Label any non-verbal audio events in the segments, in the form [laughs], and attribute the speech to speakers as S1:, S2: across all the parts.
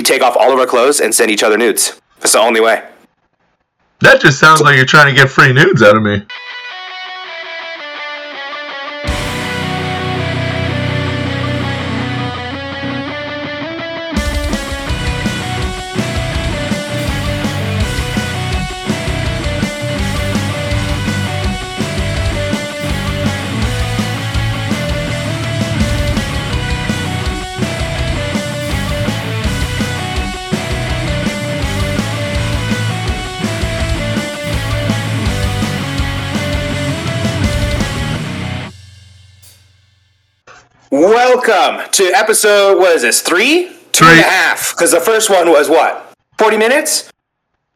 S1: we take off all of our clothes and send each other nudes. That's the only way.
S2: That just sounds like you're trying to get free nudes out of me.
S1: Welcome to episode, what is this, three? Two and
S2: Three.
S1: a half. Because the first one was what? 40 minutes?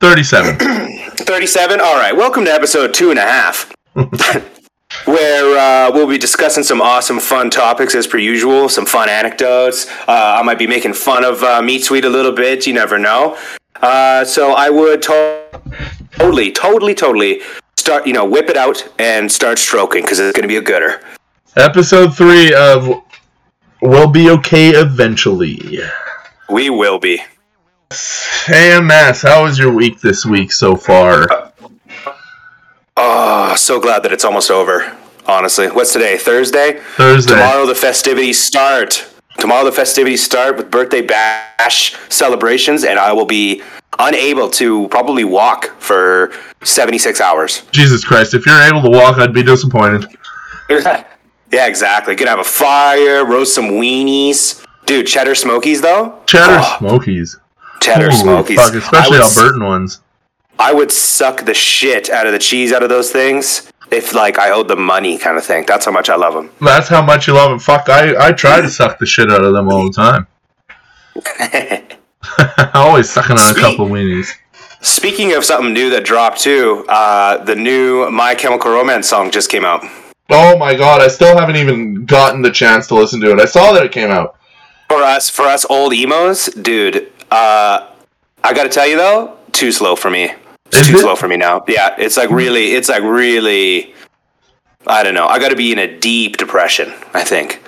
S2: 37. [clears throat]
S1: 37? All right. Welcome to episode two and a half, [laughs] where uh, we'll be discussing some awesome, fun topics as per usual, some fun anecdotes. Uh, I might be making fun of uh, MeetSuite a little bit. You never know. Uh, so I would to- totally, totally, totally start, you know, whip it out and start stroking because it's going to be a gooder.
S2: Episode 3 of We'll Be Okay Eventually.
S1: We will be.
S2: AMS, how was your week this week so far?
S1: Oh, so glad that it's almost over. Honestly, what's today? Thursday.
S2: Thursday.
S1: Tomorrow the festivities start. Tomorrow the festivities start with birthday bash celebrations, and I will be unable to probably walk for seventy six hours.
S2: Jesus Christ, if you're able to walk, I'd be disappointed. [laughs]
S1: yeah, exactly. Gonna have a fire, roast some weenies, dude. Cheddar Smokies though.
S2: Cheddar
S1: Oh,
S2: Smokies.
S1: cheddar
S2: Holy
S1: Smokies.
S2: Fuck, especially
S1: would,
S2: Albertan ones.
S1: I would suck the shit out of the cheese out of those things if like I owed them money, kind of thing. That's how much I love them.
S2: That's how much you love them. Fuck, I, I try to suck the shit out of them all the time. I [laughs] [laughs] always sucking on a couple weenies.
S1: Speaking of something new that dropped too, uh, the new My Chemical Romance song just came out.
S2: Oh my god, I still haven't even gotten the chance to listen to it. I saw that it came out.
S1: For us, for us old emos, dude. Uh, I gotta tell you though, too slow for me. It's too
S2: it?
S1: slow for me now. Yeah, it's like really, it's like really. I don't know. I got to be in a deep depression. I think.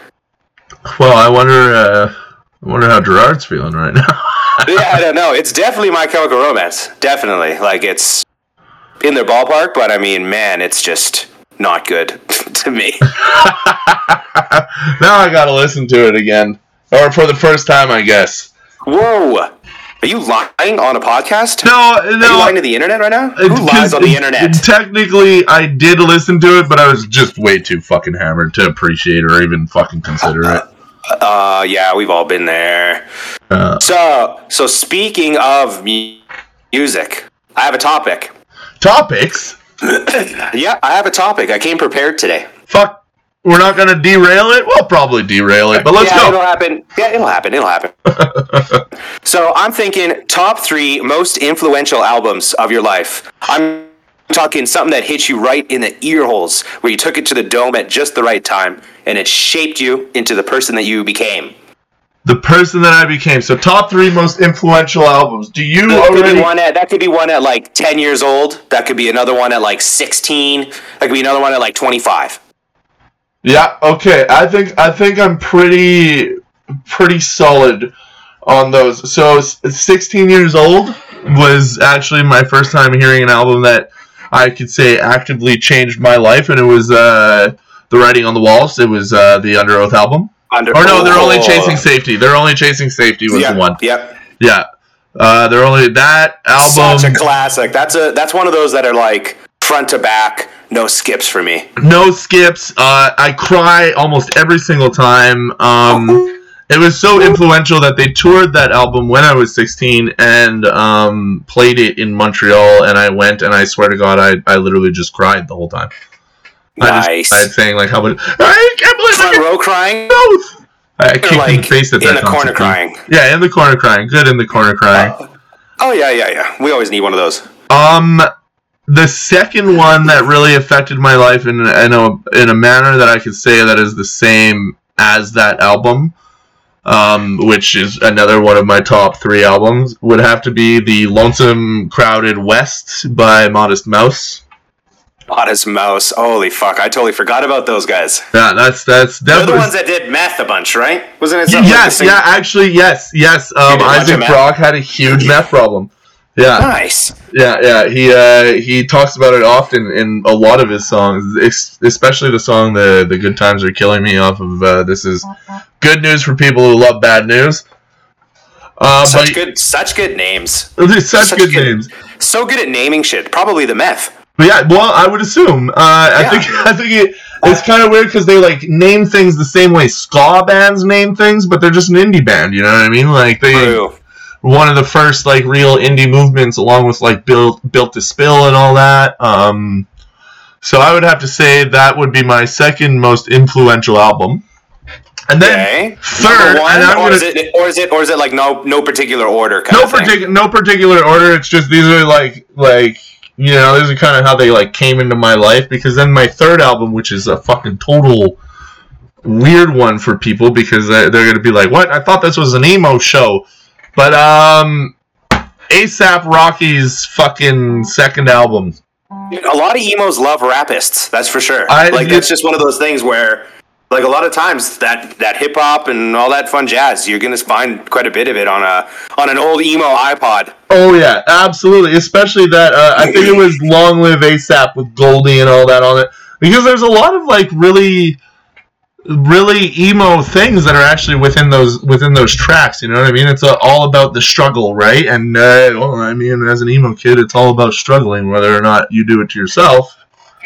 S2: Well, I wonder uh, I wonder how Gerard's feeling right now. [laughs]
S1: yeah, I don't know. It's definitely My Chemical Romance. Definitely, like it's in their ballpark. But I mean, man, it's just not good [laughs] to me. [laughs]
S2: now I gotta listen to it again. Or for the first time, I guess.
S1: Whoa, are you lying on a podcast?
S2: No,
S1: Are you
S2: no.
S1: lying to the internet right now?
S2: uh,
S1: Who lies on the internet?
S2: Technically, I did listen to it, but I was just way too fucking hammered to appreciate or even fucking consider it.
S1: Uh, yeah, we've all been there.
S2: Uh,
S1: So, so speaking of mu- music, I have a topic.
S2: topics? [coughs]
S1: Yeah, I have a topic. I came prepared today.
S2: Fuck. We're not gonna derail it? We'll probably derail it, but let's
S1: yeah,
S2: go.
S1: it'll happen. Yeah, it'll happen. It'll happen. [laughs] so I'm thinking top three most influential albums of your life. I'm talking something that hit you right in the ear holes, where you took it to the dome at just the right time, and it shaped you into the person that you became.
S2: The person that I became. So, top three most influential albums. Do you
S1: That could,
S2: already?
S1: be one at, that could be one at like 10 years old. That could be another one at like 16. That could be another one at like 25.
S2: Yeah. Okay. I think I think I'm pretty pretty solid on those. So, 16 years old was actually my first time hearing an album that I could say actively changed my life, and it was uh, the Writing on the Walls. It was uh, the Underoath album.
S1: Under,
S2: Or no, they're only chasing safety. They're only chasing safety was
S1: Yep,
S2: the one.
S1: Yep.
S2: Yeah. Uh, they're only that album.
S1: Such a classic. That's a that's one of those that are like front to back, no skips for me.
S2: no skips. Uh, I cry almost every single time. Um, [laughs] it was so influential that they toured that album when I was 16 and um, played it in Montreal. And I went, and I swear to God, I, I literally just cried the whole time. I
S1: Nice.
S2: just, I sang like how much I can't believe I
S1: Front
S2: can
S1: row crying,
S2: both. I, I kicked in the
S1: like
S2: face at
S1: in the corner crying.
S2: Yeah, in the corner crying. Good in the corner crying.
S1: Oh yeah, yeah, yeah. We always need one of those.
S2: Um, the second one that really affected my life in in a in a manner that I could say that is the same as that album, um, which is another one of my top three albums, would have to be the Lonesome Crowded West by Modest Mouse.
S1: Modest Mouse. Holy fuck! I totally forgot about those guys.
S2: Yeah, that's that's
S1: They're the ones that did meth a bunch, right? Wasn't it? Something
S2: yes,
S1: same-
S2: yeah, actually, yes, yes. Um,
S1: did a bunch
S2: Isaac. Brock had a huge meth problem. Yeah,
S1: Nice.
S2: yeah, yeah. He uh, he talks about it often in a lot of his songs, especially the song "the the Good Times Are Killing Me" off of uh, "This Is Good News for People Who Love Bad News." Uh,
S1: Such
S2: but
S1: good, such good names.
S2: Such,
S1: such
S2: good,
S1: good-
S2: names.
S1: So good at naming shit. Probably the meth.
S2: But yeah, well, I would assume. Uh, I
S1: Yeah.
S2: think I think it, it's kind of weird because they like name things the same way ska bands name things, but they're just an indie band. You know what I mean? Like they
S1: True.
S2: one of the first like real indie movements, along with like built built to spill and all that. Um, so I would have to say that would be my second most influential album. And then
S1: Okay.
S2: third,
S1: one,
S2: and I'm
S1: or
S2: gonna
S1: is it, or is it, or is it like no, no particular order? Kind
S2: no particular no particular order. It's just these are like like you know this is kind of how they like came into my life because then my third album, which is a fucking total weird one for people because they're, they're gonna be like, what? I thought this was an emo show, but um, ASAP Rocky's fucking second album.
S1: A lot of emos love rapists. That's for sure.
S2: I-
S1: like that's just one of those things where, like a lot of times that that hip hop and all that fun jazz, you're gonna find quite a bit of it on a on an old emo iPod.
S2: Oh yeah, absolutely. Especially that uh, I think it was "Long Live ASAP" with Goldie and all that on it, because there's a lot of like really, really emo things that are actually within those within those tracks. You know what I mean? It's uh, all about the struggle, right? And uh, well, I mean, as an emo kid, it's all about struggling, whether or not you do it to yourself.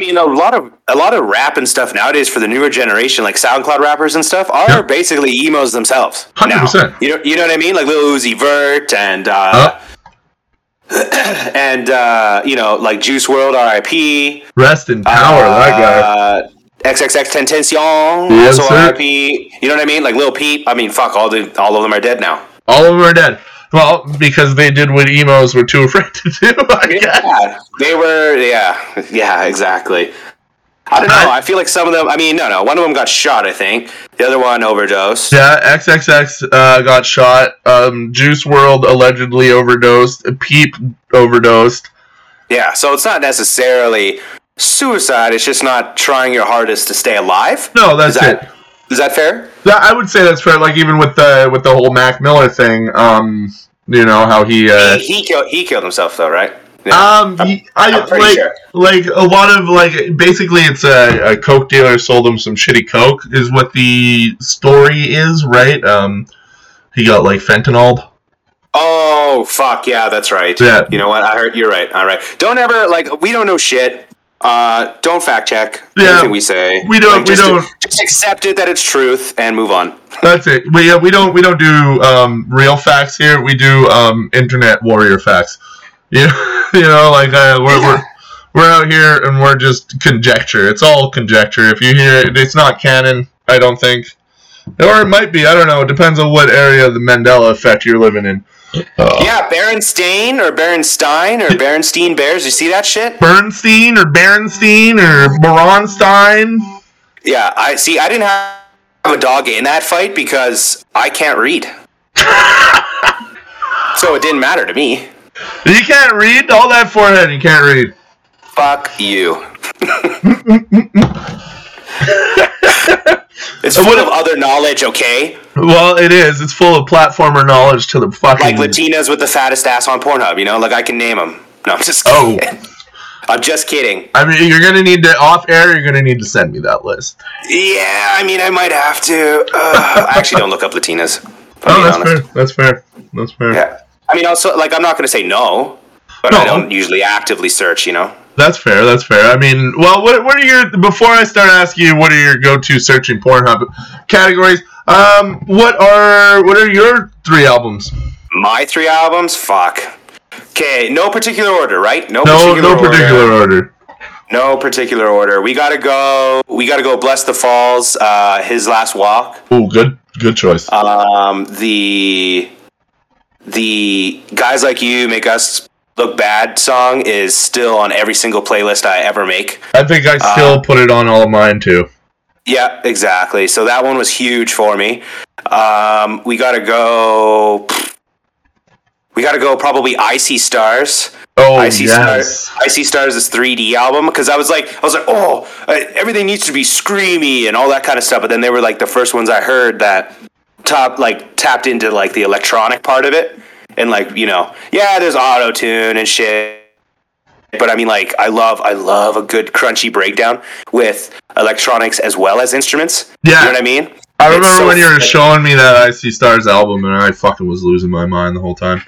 S1: I mean, a lot of a lot of rap and stuff nowadays for the newer generation, like SoundCloud rappers and stuff, are
S2: Yeah.
S1: basically emos themselves.
S2: 100%.
S1: You know, you know what I mean? Like Lil Uzi Vert and uh,
S2: Huh? [clears throat]
S1: and uh, you know, like Juice WRLD, R.I.P.
S2: Rest in power, that guy.
S1: Uh, XXXTentacion,
S2: Yes,
S1: also. R.I.P. You know what I mean? Like Lil Peep. I mean, fuck, all the all of them are dead now.
S2: All of them are dead. Well, because they did what emos were too afraid to do. [laughs] I guess.
S1: Yeah, they were. Yeah, yeah, exactly. I don't know. I feel like some of them. I mean, no, no. One of them got shot. I think the other one overdosed.
S2: Yeah, XXX uh, got shot. Um, Juice WRLD allegedly overdosed. Peep overdosed.
S1: Yeah, so it's not necessarily suicide. It's just not trying your hardest to stay alive.
S2: No, that's
S1: is that,
S2: it.
S1: Is that fair?
S2: That, I would say that's fair. Like even with the with the whole Mac Miller thing, um, you know how he. Uh,
S1: he, he killed. He killed himself, though, right?
S2: um, he, I like
S1: sure.
S2: like a lot of like basically it's a, a coke dealer sold him some shitty coke is what the story is, right? Um, he got like fentanyl.
S1: Oh fuck yeah, that's right.
S2: Yeah.
S1: You know what? I heard. You're right. All right. Don't ever like. We don't know shit. Uh, don't fact check
S2: Yeah,
S1: anything we say.
S2: we don't-
S1: Like,
S2: we
S1: just,
S2: don't-
S1: Just accept it that it's truth and move on.
S2: That's it. But yeah, we don't we don't do um, real facts here. We do um, internet warrior facts. You [laughs] know, you know, like uh, we're, we're we're out here and we're just conjecture. It's all conjecture. If you hear it, it's not canon. I don't think, or it might be. I don't know. It depends on what area of the Mandela effect you're living in. Uh,
S1: Yeah, Berenstain or Berenstein or Berenstein Bears. You see that shit?
S2: Bernstein or Berenstein or Baronstein.
S1: Yeah, I see. I didn't have a dog in that fight because I can't read. [laughs] so it didn't matter to me.
S2: You can't read all that forehead. You can't read.
S1: Fuck you. [laughs] [laughs] it's full of other knowledge, okay?
S2: Well, it is. It's full of platformer knowledge to the fucking.
S1: Like Latinas with the fattest ass on Pornhub, you know? Like I can name them. No, I'm just kidding.
S2: Oh.
S1: kidding. [laughs] I'm just kidding.
S2: I mean, you're gonna need to off air. You're gonna need to send me that list.
S1: Yeah, I mean, I might have to. Uh, I actually don't look up Latinas.
S2: Oh, that's
S1: honest.
S2: fair. That's fair. That's fair.
S1: Yeah. I mean, also, like, I'm not going to say no, but
S2: No.
S1: I don't usually actively search, you know?
S2: That's fair. That's fair. I mean, well, what what are your before I start asking you what are your go-to searching Pornhub categories? Um, what are what are your three albums?
S1: My three albums? Fuck. Okay, no particular order, right? No,
S2: No,
S1: particular
S2: no
S1: order.
S2: order.
S1: No particular order. We gotta go. We gotta go. Bless the Falls. Uh, His last walk.
S2: Oh, good, good choice.
S1: Um, the the guys like you make us look bad song is still on every single playlist I ever make.
S2: I think I still
S1: uh,
S2: put it on all of mine too.
S1: Yeah, exactly. So that one was huge for me. Um, we gotta go. We we got to go probably I See Stars.
S2: Oh
S1: Icy
S2: yes.
S1: Stars, I See Stars is 3D album because I was like, I was like, oh, uh, everything needs to be screamy and all that kind of stuff. But then they were like the first ones I heard that top like tapped into like the electronic part of it and like you know, yeah, there's auto tune and shit. But I mean, like, I love, I love a good crunchy breakdown with electronics as well as instruments.
S2: Yeah.
S1: you know what I mean.
S2: I
S1: It's
S2: remember
S1: so
S2: when you were showing me that I See Stars album, and I fucking was losing my mind the whole time.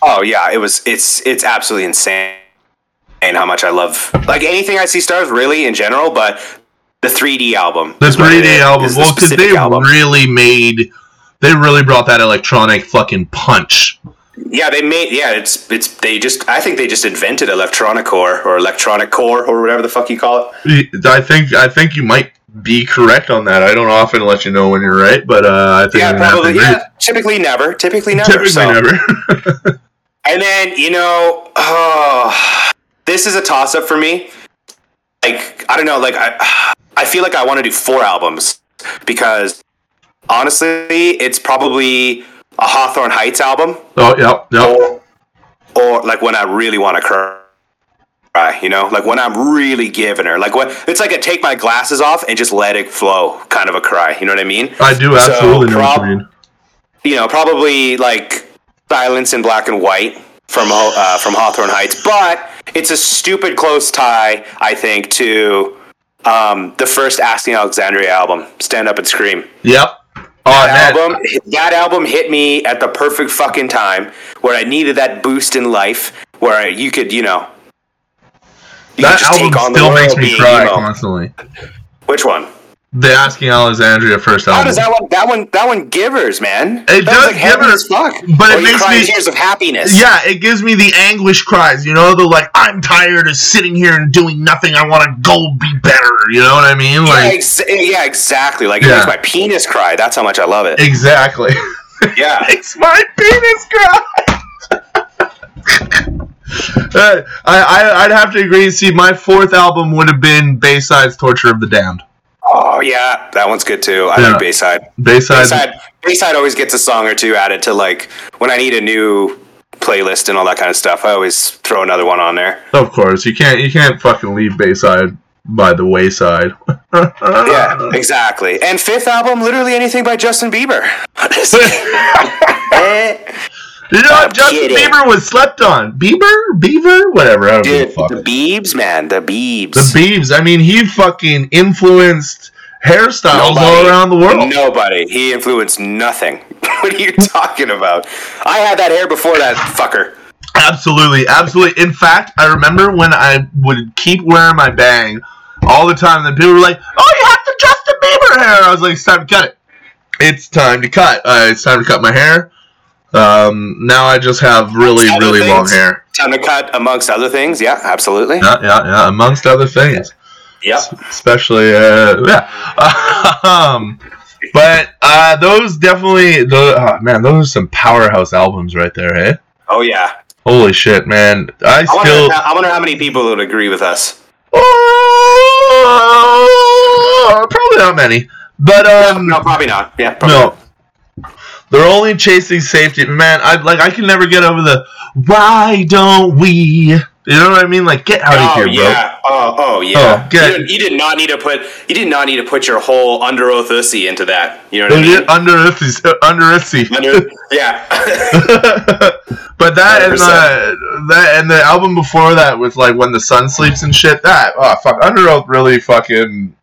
S1: Oh yeah, it was. It's it's absolutely insane. And how much I love like anything I see stars really in general, but the 3D album.
S2: The
S1: is what it
S2: 3D album,
S1: is
S2: well, because
S1: specific
S2: they
S1: album.
S2: really made, they really brought that electronic fucking punch.
S1: Yeah, they made yeah. It's it's they just I think they just invented electronic core or electronic core or whatever the fuck you call it.
S2: I think, I think you might be correct on that. I don't often let you know when you're right, but uh, I think
S1: Yeah,
S2: I'm gonna have to
S1: probably. Yeah, typically never. Typically never.
S2: Typically
S1: so.
S2: never. [laughs]
S1: And then you know, oh, [sighs] this is a toss up for me. Like I don't know, like I, [sighs] I feel like I want to do four albums because honestly, it's probably a Hawthorne Heights album,
S2: oh, yep, yep.
S1: or, or like when I really want to cry. You know, like when I'm really giving her, like when it's like a take my glasses off and just let it flow, kind of a cry. You know what I mean?
S2: I do
S1: So,
S2: absolutely know what you mean.
S1: you know, probably like Silence in Black and White from uh, from Hawthorne Heights, but it's a stupid close tie, I think, to um, the first Asking Alexandria album, Stand Up and Scream.
S2: Yep. Oh,
S1: That album, that album hit me at the perfect fucking time where I needed that boost in life, where I, you could, you know, you
S2: That album
S1: take on the
S2: still makes me cry
S1: emo.
S2: constantly.
S1: Which one?
S2: The Asking Alexandria first album.
S1: How does that one? That one? That one givers, man.
S2: It
S1: that
S2: does
S1: like
S2: givers,
S1: fuck.
S2: but
S1: Or
S2: it makes me-
S1: tears of happiness.
S2: Yeah, it gives me the anguish cries, you know, the like, I'm tired of sitting here and doing nothing. I want to go be better. You know what I mean?
S1: Yeah, ex- yeah, exactly. Like it makes my penis cry. That's how much I love it.
S2: exactly. [laughs]
S1: Yeah.
S2: Makes my penis cry. [laughs] I, I, I'd have to agree. See, my fourth album would have been Bayside's Torture of the Damned.
S1: Oh yeah, that one's good too. I
S2: Yeah.
S1: like Bayside.
S2: Bayside,
S1: Bayside. Bayside always gets a song or two added to like when I need a new playlist and all that kind of stuff. I always throw another one on there.
S2: of course, you can't you can't fucking leave Bayside by the wayside. [laughs]
S1: Yeah, [laughs] exactly. And fifth album, literally anything by Justin Bieber. [laughs]
S2: You know,
S1: I'm
S2: Justin. Bieber was slept on. Bieber, Beaver, whatever. I don't give
S1: Dude,
S2: a fuck.
S1: the Biebs, man, the Biebs.
S2: The Biebs. I mean, he fucking influenced hairstyles all around the world.
S1: Nobody. He influenced nothing. [laughs] what are you [laughs] talking about? I had that hair before that fucker.
S2: Absolutely, absolutely. In fact, I remember when I would keep wearing my bang all the time, and people were like, "Oh, you have the Justin Bieber hair." I was like, "It's time to cut it. It's time to cut. Uh, it's time to cut my hair." Um, now I just have really, really long hair.
S1: Time to cut, amongst other things. Yeah, absolutely.
S2: Yeah, yeah, yeah. Amongst other things.
S1: Yep.
S2: especially uh, yeah. [laughs] um, but uh, those definitely, those, oh, man, those are some powerhouse albums right there. Hey,
S1: Oh yeah.
S2: holy shit, man! I
S1: I
S2: still,
S1: wonder, I wonder how many people would agree with us.
S2: oh, probably not many, but um,
S1: No, probably not. Yeah. Probably
S2: no. They're only chasing safety, man. I like. I can never get over the why don't we? You know what I mean? Like, get out of
S1: Oh
S2: here, bro.
S1: yeah. Oh, oh yeah.
S2: Oh,
S1: you,
S2: get-
S1: did, you did not need to put. You did not need to put your whole under oath ussy into that. You know what I mean?
S2: Under Itsy, uh, under
S1: yeah. [laughs]
S2: but that and
S1: 100%.
S2: the that and the album before that with like when the sun sleeps and shit. That oh fuck, Underoath really fucking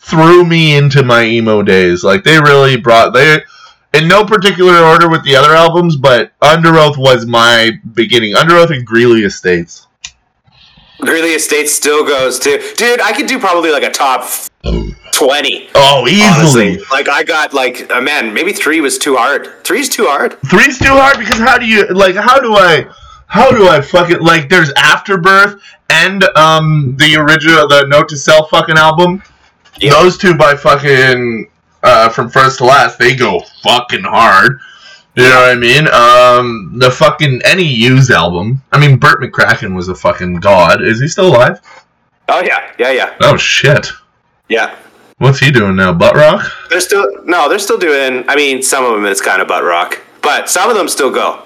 S2: threw me into my emo days. Like they really brought they in no particular order with the other albums, but Underoath was my beginning. Underoath and Greeley Estates.
S1: Greeley Estates still goes to. Dude, I could do probably like a top twenty.
S2: Oh, easily.
S1: Honestly. Like I got like uh, man, maybe three was too hard. Three's too hard.
S2: Three's too hard because how do you like? How do I? How do I fucking like? There's Afterbirth and um the original the Note to Self fucking album. Those two by fucking uh from first to last, they go fucking hard. You know what I mean? Um, the fucking any used album. I mean, Bert McCracken was a fucking god. Is he still alive?
S1: Oh yeah, yeah, yeah,
S2: Oh shit!
S1: yeah.
S2: What's he doing now? Butt rock?
S1: They're still no, they're still doing. I mean, some of them it's kind of butt rock, but some of them still go.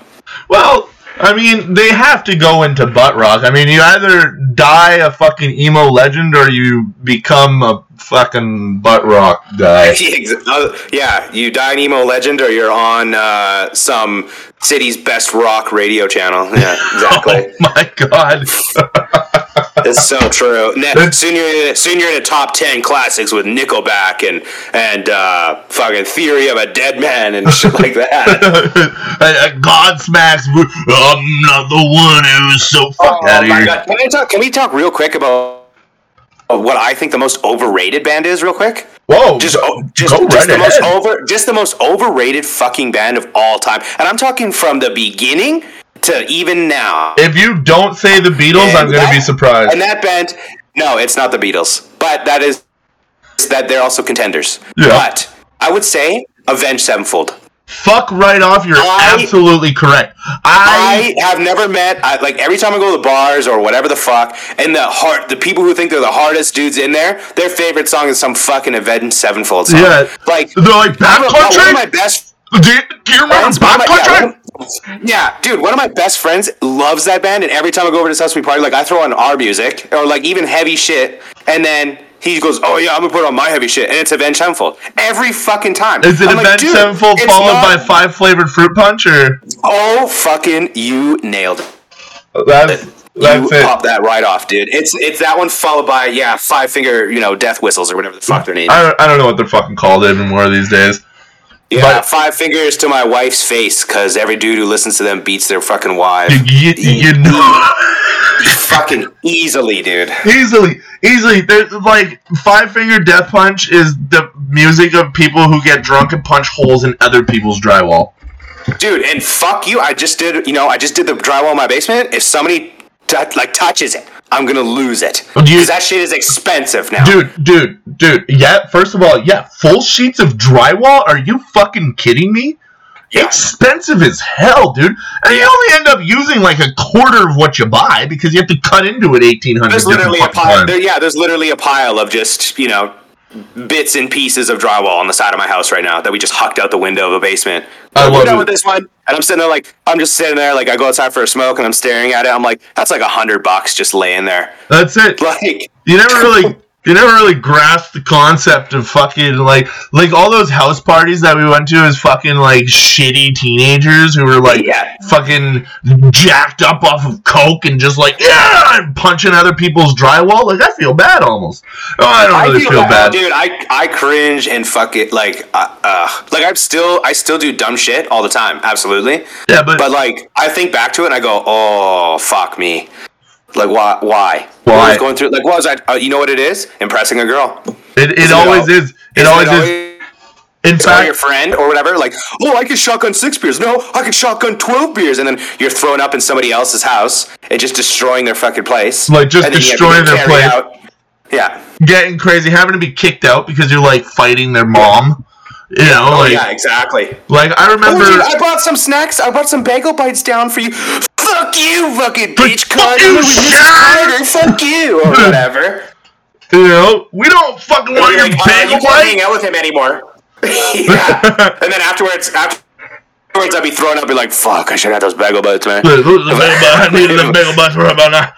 S2: Well, I mean, they have to go into butt rock. I mean, you either die a fucking emo legend or you become a fucking butt rock guy. [laughs]
S1: Uh, yeah, you die an emo legend or you're on uh, some city's best rock radio channel. Yeah, [laughs] exactly.
S2: oh my god. [laughs]
S1: it's so true. Ne- soon you're in, soon you're in a top ten classics with Nickelback and and uh, fucking Theory of a Deadman and [laughs] shit like that. [laughs]
S2: Godsmack's. I'm not the one who's so fuck oh, out of here. God.
S1: Can, I talk, can we talk real quick about what I think the most overrated band is, real quick?
S2: Whoa!
S1: Just, just,
S2: go
S1: just
S2: right
S1: the most over, just the most overrated fucking band of all time, and I'm talking from the beginning to even now.
S2: If you don't say the Beatles,
S1: And
S2: I'm going to be surprised.
S1: And that band, no, it's not the Beatles, but that is that they're also contenders.
S2: Yeah.
S1: But I would say Avenged Sevenfold.
S2: Fuck right off. You're
S1: I-
S2: absolutely correct. I,
S1: I have never met I, like every time I go to the bars or whatever the fuck, and the heart the people who think they're the hardest dudes in there, their favorite song is some fucking Avenged Sevenfold song.
S2: Yeah.
S1: like
S2: they're like
S1: of, one of
S2: backcountry.
S1: my best
S2: Do, you- do you remember
S1: yeah,
S2: backcountry?
S1: of- yeah, dude, one of my best friends loves that band, and every time I go over to his house, we party. Like I throw on our music or like even heavy shit, and then he goes, "Oh yeah, I'm gonna put on my heavy shit," and it's Avenged Sevenfold every fucking time.
S2: Is it
S1: I'm like,
S2: Avenged
S1: dude,
S2: Sevenfold followed
S1: not-
S2: by five flavored fruit punch, or
S1: Oh fucking, you nailed it.
S2: that's that's
S1: you
S2: it?
S1: pop that right off, dude. It's it's that one followed by yeah, five finger, you know, death whistles or whatever the fuck they're named.
S2: I don't, I don't know what they're fucking called anymore these days.
S1: Yeah,
S2: but-
S1: five fingers to my wife's face because every dude who listens to them beats their fucking wife.
S2: You, you know, [laughs]
S1: fucking easily, dude.
S2: easily, easily. There's like five finger death punch is the music of people who get drunk and punch holes in other people's drywall.
S1: Dude, and fuck you. I just did, you know, I just did the drywall in my basement. If somebody t- like touches it, I'm gonna lose it because that shit is expensive now.
S2: Dude, dude, dude. Yeah, first of all, yeah, full sheets of drywall. Are you fucking kidding me?
S1: Yeah.
S2: Expensive as hell, dude. And you only end up using like a quarter of what you buy because you have to cut into it eighteen hundred
S1: There's literally a pile. There, yeah, there's literally a pile of just you know bits and pieces of drywall on the side of my house right now that we just hucked out the window of a basement.
S2: I
S1: We're
S2: love
S1: done
S2: it.
S1: with this one, and I'm sitting there like I'm just sitting there like I go outside for a smoke and I'm staring at it. I'm like, that's like a hundred bucks just laying there.
S2: That's it. [laughs]
S1: Like,
S2: You never really [laughs] you never really grasped the concept of fucking like like all those house parties that we went to as fucking like shitty teenagers who were like
S1: Yeah.
S2: fucking jacked up off of coke and just like yeah and punching other people's drywall. Like I feel bad almost. Oh, I don't really feel, bad.
S1: dude. I I cringe and fuck it. Like, uh, uh, like I'm still I still do dumb shit all the time. Absolutely.
S2: Yeah, but,
S1: But like, I think back to it and I go, "Oh, fuck me." Like, why? Why?
S2: Why?
S1: What was going through? Like, what was I? Uh, you know what it is? Impressing a girl.
S2: it, it always
S1: al-
S2: is. It always is.
S1: always-
S2: In
S1: It's or your friend or whatever. Like, oh, I can shotgun six beers. No, I can shotgun twelve beers, and then you're thrown up in somebody else's house and just destroying their fucking place.
S2: Like, just
S1: And then you have to
S2: destroying their place.
S1: out- Yeah.
S2: getting crazy, having to be kicked out because you're like fighting their mom. You know,
S1: Oh
S2: like
S1: yeah, exactly.
S2: like I
S1: Oh,
S2: remember.
S1: dude, I brought some snacks. I brought some bagel bites down for you. Fuck you, fucking bitch
S2: fuck
S1: cunt.
S2: you,
S1: Carter. Fuck you, or whatever.
S2: You know, we don't fucking want your
S1: Like,
S2: bagel
S1: you can't hang out with him anymore. [laughs] yeah. And then afterwards, afterwards, I'd be throwing up, be like, "Fuck, I should have those bagel bites, man."
S2: The [laughs] bagel bite. I needed them bagel bites for about now.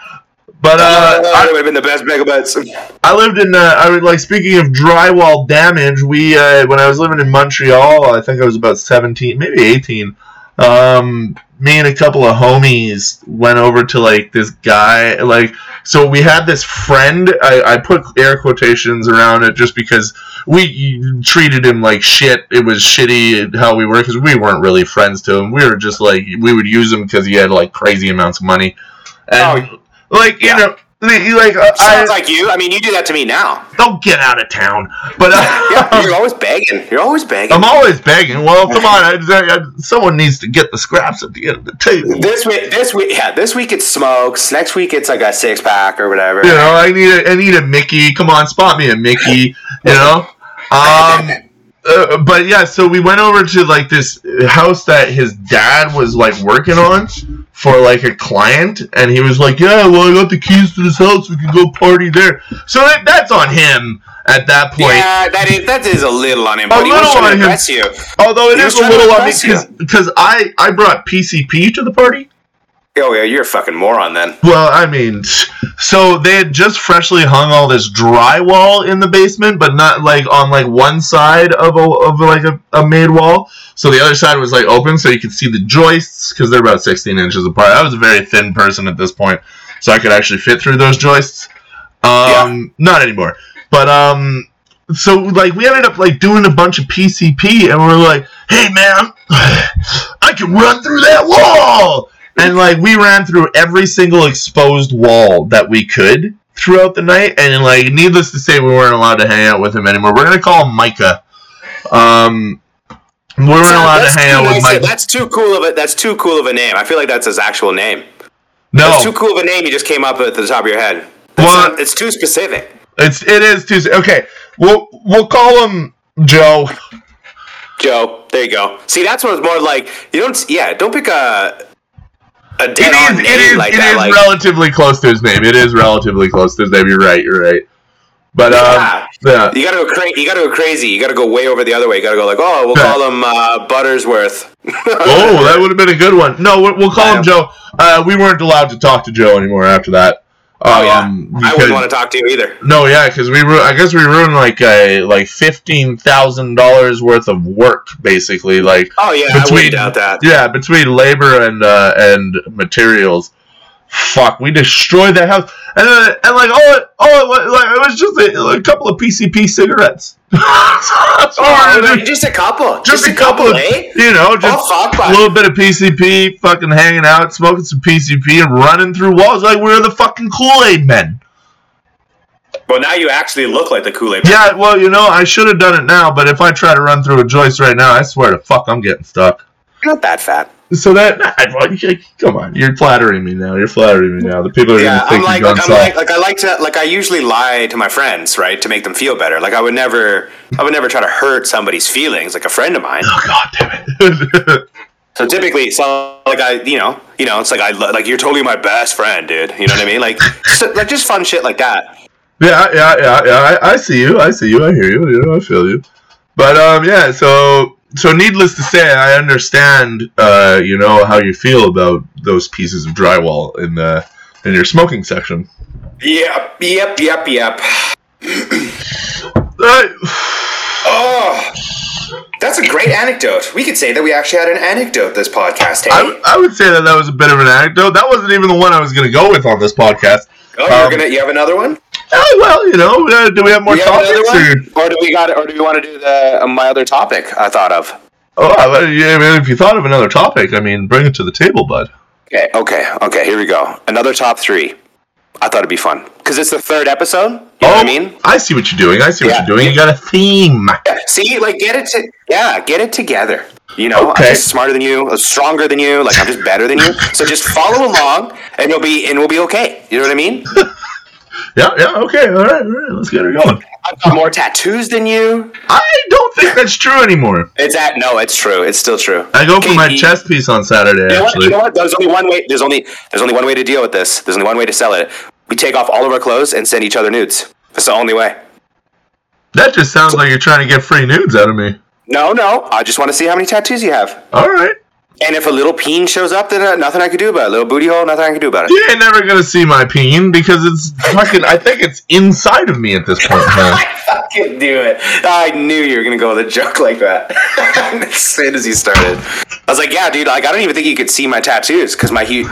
S2: But uh,
S1: Uh,
S2: I,
S1: would have been the best bagel bites.
S2: I lived in. Uh, I would like speaking of drywall damage. We uh, when I was living in Montreal, I think I was about seventeen, maybe eighteen. Um, me and a couple of homies went over to like this guy. Like, so we had this friend. I, I put air quotations around it just because we treated him like shit. It was shitty how we were because we weren't really friends to him. We were just like we would use him because he had like crazy amounts of money, and
S1: Oh,
S2: like you
S1: yeah.
S2: know. Like uh,
S1: Sounds
S2: I
S1: like you. I mean, you do that to me now.
S2: don't get out of town. But uh,
S1: Yeah, [laughs] you're always begging. You're always begging.
S2: I'm always begging. Well, come on, I, I, someone needs to get the scraps at the end of the table.
S1: This week, this week, yeah, this week it's smokes. Next week it's like a six pack or whatever.
S2: You know, I need a, I need a Mickey. Come on, spot me a Mickey. You know. [laughs] Um. Uh, but yeah, so we went over to like this house that his dad was like working on for like a client, and he was like, "Yeah, well, I got the keys to this house. We can go party there." So that, that's on him at that point.
S1: Yeah, that is that is a little on him,
S2: A
S1: but he was
S2: little on
S1: to
S2: him.
S1: you.
S2: Although it is a little on me because I I brought PCP to the party.
S1: Oh yeah, you're a fucking moron then.
S2: Well, I mean, so they had just freshly hung all this drywall in the basement, but not like on like one side of a of like a, a made wall. So the other side was like open, so you could see the joists because they're about 16 inches apart. I was a very thin person at this point, so I could actually fit through those joists. Um, not anymore. But um, so like we ended up like doing a bunch of PCP, and we're like, hey man, [sighs] I can run through that wall. And like we ran through every single exposed wall that we could throughout the night, and like needless to say, we weren't allowed to hang out with him anymore. We're gonna call him Micah. Um, we weren't allowed to hang
S1: too
S2: out with
S1: nice-
S2: Micah.
S1: That's too cool of a that's too cool of a name. I feel like that's his actual name.
S2: No,
S1: That's too cool of a name. You just came up with at the top of your head. That's
S2: Well-
S1: not- it's too specific.
S2: it's it is Tuesday. Okay, we'll we'll call him Joe.
S1: Joe, there you go. See, that's what it's more like. You don't. Yeah, don't pick a a
S2: It
S1: dead on
S2: is it is
S1: like
S2: it
S1: that.
S2: is
S1: like,
S2: relatively close to his name. It is relatively close to his name. You're right. You're right. But
S1: Yeah.
S2: um, yeah.
S1: you gotta go crazy. You gotta go crazy. You gotta go way over the other way. You gotta go like, oh, we'll call him uh, Buttersworth. [laughs]
S2: Oh, that [laughs] would have been a good one. No, we'll, we'll call him Joe. Uh, we weren't allowed to talk to Joe anymore after that.
S1: Oh yeah,
S2: Um,
S1: I wouldn't want to talk to you either.
S2: No, yeah, because we ru- I guess we ruined like a like fifteen thousand dollars worth of work, basically. Like
S1: Oh yeah, I
S2: Between-
S1: wouldn't doubt that.
S2: yeah, between labor and uh, and materials. Fuck, we destroyed that house, and uh, and like oh it, oh it, like, it was just a, a couple of PCP cigarettes. [laughs]
S1: Oh,
S2: we
S1: no, just a couple.
S2: just, a couple, of,
S1: eh?
S2: you know, just
S1: Oh fuck,
S2: a little bit of PCP, fucking hanging out, smoking some PCP, and running through walls like we were the fucking Kool Aid men.
S1: Well, now you actually look like the Kool Aid.
S2: Yeah, well, you know, I should have done it now, but if I try to run through a joist right now, I swear to fuck, I'm getting stuck.
S1: You're not that fat.
S2: So that, nah, well, you- come on, you're flattering me now. You're flattering me now. The people are
S1: Yeah,
S2: gonna
S1: I'm like, like I'm like, like I like to, like I usually lie to my friends, right, to make them feel better. Like I would never, I would never try to hurt somebody's feelings, like a friend of mine.
S2: Oh god damn it! [laughs]
S1: So typically, so like I, you know, you know, it's like I, like you're totally my best friend, dude. You know what I mean? Like, [laughs] so, like just fun shit like that.
S2: yeah, yeah, yeah, yeah. I, I see you. I see you. I hear you. You know, I feel you. But um, yeah. So so needless to say, I understand. Uh, you know how you feel about those pieces of drywall in the in your smoking section.
S1: Yep, yep, yep, yep. Oh, that's a great anecdote. We could say that we actually had an anecdote this podcast. Hey,
S2: I, I would say that that was a bit of an anecdote. That wasn't even the one I was going to go with on this podcast.
S1: oh, you're
S2: um,
S1: gonna, you have another one?
S2: Oh, well, you know, uh, do we have more
S1: have
S2: topics?
S1: one? Or do we got, or do we want to do the uh, my other topic I thought of?
S2: Oh, yeah, I mean, if you thought of another topic, I mean, bring it to the table, bud.
S1: Okay, okay, okay. Here we go. Another top three. I thought it'd be fun because it's the third episode. You know
S2: oh,
S1: what I mean?
S2: I see what you're doing. I see what you're doing. You got a theme.
S1: Yeah, See, like, get it to yeah, get it together. You know,
S2: Okay.
S1: I'm just smarter than you, uh, stronger than you. Like, I'm just better than you. So just follow along, and you'll be and we'll be okay. You know what I mean? [laughs]
S2: Yeah, yeah, okay, all right, all right, let's get it going.
S1: I've got more tattoos than you.
S2: I don't think that's true anymore.
S1: It's at no, it's true. It's still true.
S2: I go for my chest piece on Saturday,
S1: You know, what?
S2: actually.
S1: you know what? There's only one way. There's only there's only one way to deal with this. There's only one way to sell it. We take off all of our clothes and send each other nudes. That's the only way.
S2: That just sounds like you're trying to get free nudes out of me.
S1: No, no. I just want to see how many tattoos you have.
S2: All right.
S1: And if a little peen shows up, then uh, nothing I can do about it. A little booty hole, nothing I can do about it.
S2: You ain't never gonna see my peen because it's fucking. I think it's inside of me at this point. in. [laughs]
S1: I fucking do it. I knew you were gonna go with a joke like that [laughs] as soon as you started. I was like, "Yeah, dude. Like, I don't even think you could see my tattoos because my hu-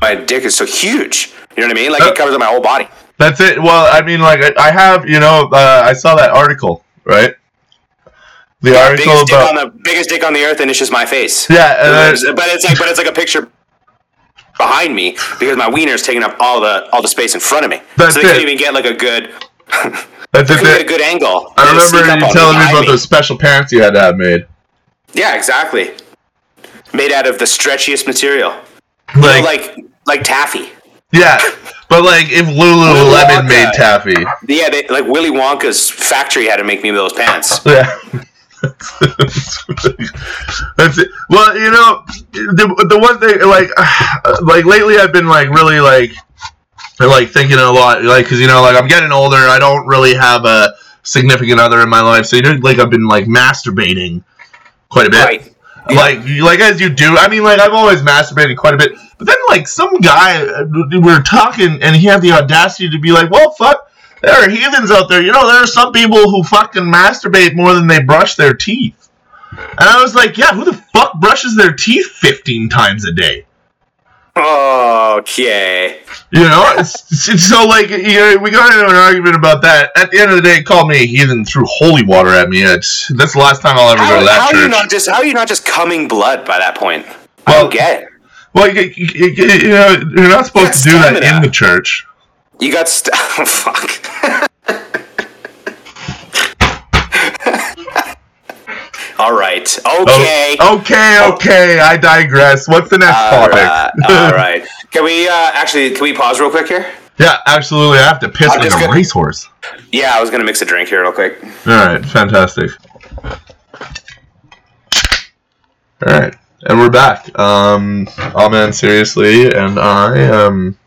S1: my dick is so huge. You know what I mean? Like, it covers up my whole body.
S2: That's it. Well, I mean, like I, I have, you know, uh, I saw that article, right? The article
S1: Biggest dick on the biggest dick on the earth, and it's just my face.
S2: yeah, and
S1: But it's like, but it's like a picture behind me because my wiener is taking up all the all the space in front of me.
S2: That's
S1: so they
S2: it.
S1: can't even get like a good,
S2: that's [laughs]
S1: couldn't a good angle.
S2: I remember you telling me about those special pants you had to have made.
S1: Yeah, exactly. Made out of the stretchiest material, You know,
S2: Like,
S1: like like taffy.
S2: yeah, but like if Lululemon made taffy,
S1: Yeah, they, like Willy Wonka's factory had to make me those pants.
S2: yeah. That's it. Well, you know, the, the one thing, like, [sighs] like lately, I've been like really like, like thinking a lot, like, cause you know, like I'm getting older. I don't really have a significant other in my life, so you know, like I've been like masturbating quite a bit.
S1: Right. Yeah.
S2: Like, like as you do. I mean, like I've always masturbated quite a bit, but then like some guy uh, we were talking, and he had the audacity to be like, "Well, fuck, there are heathens out there. You know, there are some people who fucking masturbate more than they brush their teeth." And I was like, "Yeah, who the fuck brushes their teeth fifteen times a day?"
S1: Okay.
S2: You know, it's, it's so like you know, we got into an argument about that. At the end of the day, called me a heathen threw holy water at me. It's that's the last time I'll ever
S1: How,
S2: go to that
S1: how are you not just how are you not just coming blood by that point? I
S2: Well-
S1: don't get it.
S2: well, you, you, you, you know, you're not supposed
S1: That's
S2: to do that in the church.
S1: You got st- [laughs] oh, fuck. [laughs] All right. Okay.
S2: Oh, okay, okay. I digress. What's the next
S1: All
S2: topic?
S1: right. All right. Can we uh, actually can we pause real quick here?
S2: yeah, absolutely. I have to piss like a
S1: gonna-
S2: racehorse.
S1: Yeah, I was gonna mix a drink here real quick.
S2: All right, fantastic. All right, and we're back. Um, oh man, seriously, and I um,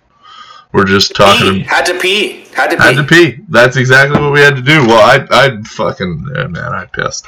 S2: we're just talking. Pee.
S1: Had to pee. Had to pee.
S2: Had to pee. That's exactly what we had to do. Well, I, I fucking uh, man, I pissed.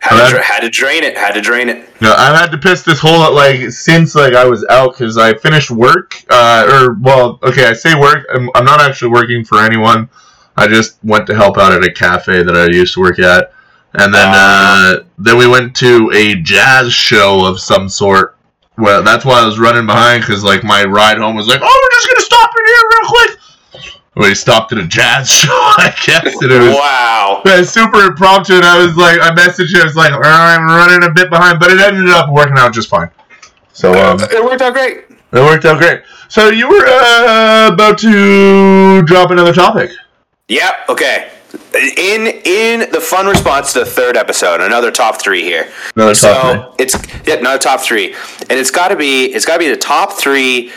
S1: Had, to, dra- had to drain it. Had to drain it.
S2: No, I've had to piss this whole like since like I was out because I finished work. Uh, or well, okay, I say work. I'm, I'm not actually working for anyone. I just went to help out at a cafe that I used to work at, and then uh, then we went to a jazz show of some sort. Well, that's why I was running behind because like my ride home was like, oh, we're just gonna stop in here real quick. We stopped at a jazz [laughs] show, I guess, and it was
S1: Wow. [laughs]
S2: yeah, super impromptu, and I was like, I messaged him, I was like, "Uh, I'm running a bit behind, but it ended up working out just fine. So um,
S1: it worked out great.
S2: it worked out great. So you were uh, about to drop another topic.
S1: Yep. Okay. In in the fun response to the third episode, another top three here.
S2: Another
S1: so
S2: top
S1: it's yeah, another top three, and it's got to be it's got to be the top three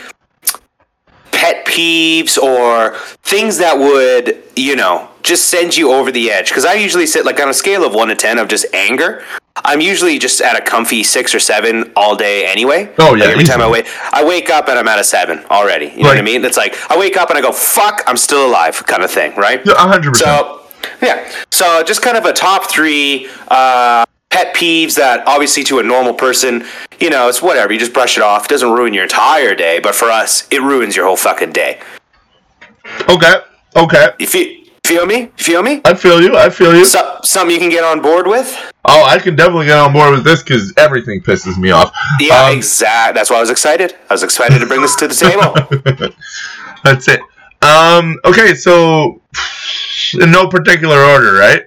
S1: pet peeves or things that would you know just send you over the edge. Because I usually sit like on a scale of one to ten of just anger. I'm usually just at a comfy six or seven all day anyway.
S2: Oh, yeah,
S1: Like, every time I wake, I wake up and I'm at a seven already. You know what I mean? It's like I wake up and I go, "Fuck, I'm still alive," kind of thing, right?
S2: Yeah, hundred percent.
S1: So, yeah. So, just kind of a top three uh, pet peeves that obviously to a normal person, you know, it's whatever. You just brush it off. It doesn't ruin your entire day, but for us, it ruins your whole fucking day.
S2: Okay, okay.
S1: You feel, feel me? Feel me?
S2: I feel you. I feel you.
S1: So, something you can get on board with?
S2: Oh, I can definitely get on board with this because everything pisses me off.
S1: Yeah,
S2: Um,
S1: exact. That's why I was excited. I was excited to bring this to the table. [laughs]
S2: That's it. Um. Okay. So, in no particular order, right?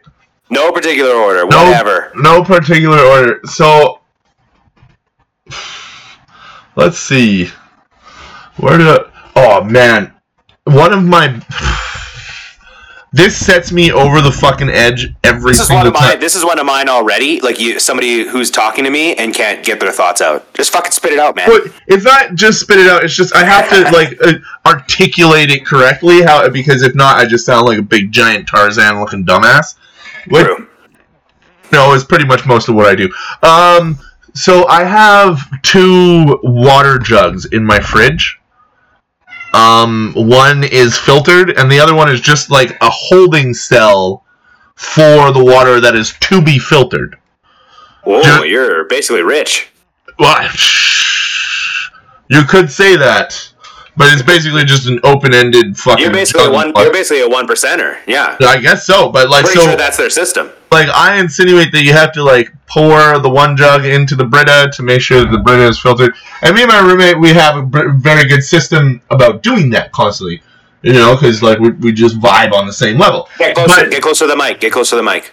S1: No particular order.
S2: No,
S1: Whatever.
S2: No particular order. So, let's see. Where did I, Oh man, one of my. This sets me over the fucking edge every
S1: This is
S2: single
S1: one of
S2: time.
S1: mine. This is one of mine already. Like you, somebody who's talking to me and can't get their thoughts out. Just fucking spit it out, man.
S2: But it's not just spit it out. It's just I have to like [laughs] uh, articulate it correctly. How because if not, I just sound like a big giant Tarzan looking dumbass. Which,
S1: True.
S2: no, is pretty much most of what I do. Um, so I have two water jugs in my fridge. Um, one is filtered, and the other one is just like a holding cell for the water that is to be filtered.
S1: Whoa,
S2: Ju-
S1: you're basically rich.
S2: Well, you could say that, but it's basically just an open-ended fucking.
S1: You're basically one. You're basically a one percenter. Yeah.
S2: I guess so, but like
S1: Pretty
S2: so,
S1: sure that's their system.
S2: like I insinuate that you have to like pour the one jug into the Brita to make sure that the Brita is filtered. And me and my roommate, we have a br- very good system about doing that constantly. You know, because like we, we just vibe on the same level.
S1: Get closer.
S2: But-
S1: get closer to the mic. Get closer to the mic.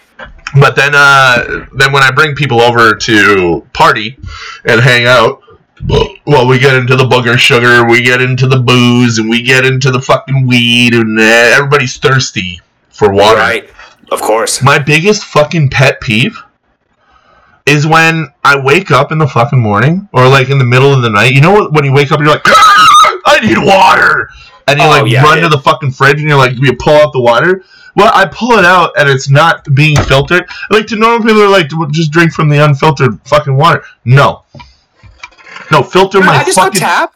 S2: But then, uh, then when I bring people over to party and hang out, well, we get into the booger sugar, we get into the booze, and we get into the fucking weed, and uh, everybody's thirsty for water.
S1: Right. Of course.
S2: My biggest fucking pet peeve is when I wake up in the fucking morning or like in the middle of the night. You know what? When you wake up, you're like, I need water, and you
S1: Oh,
S2: like
S1: yeah,
S2: run
S1: yeah.
S2: to the fucking fridge and you're like, you pull out the water. Well, I pull it out and it's not being filtered. Like to normal people are like, just drink from the unfiltered fucking water. No, no, filter my
S1: I just go
S2: fucking.
S1: tap.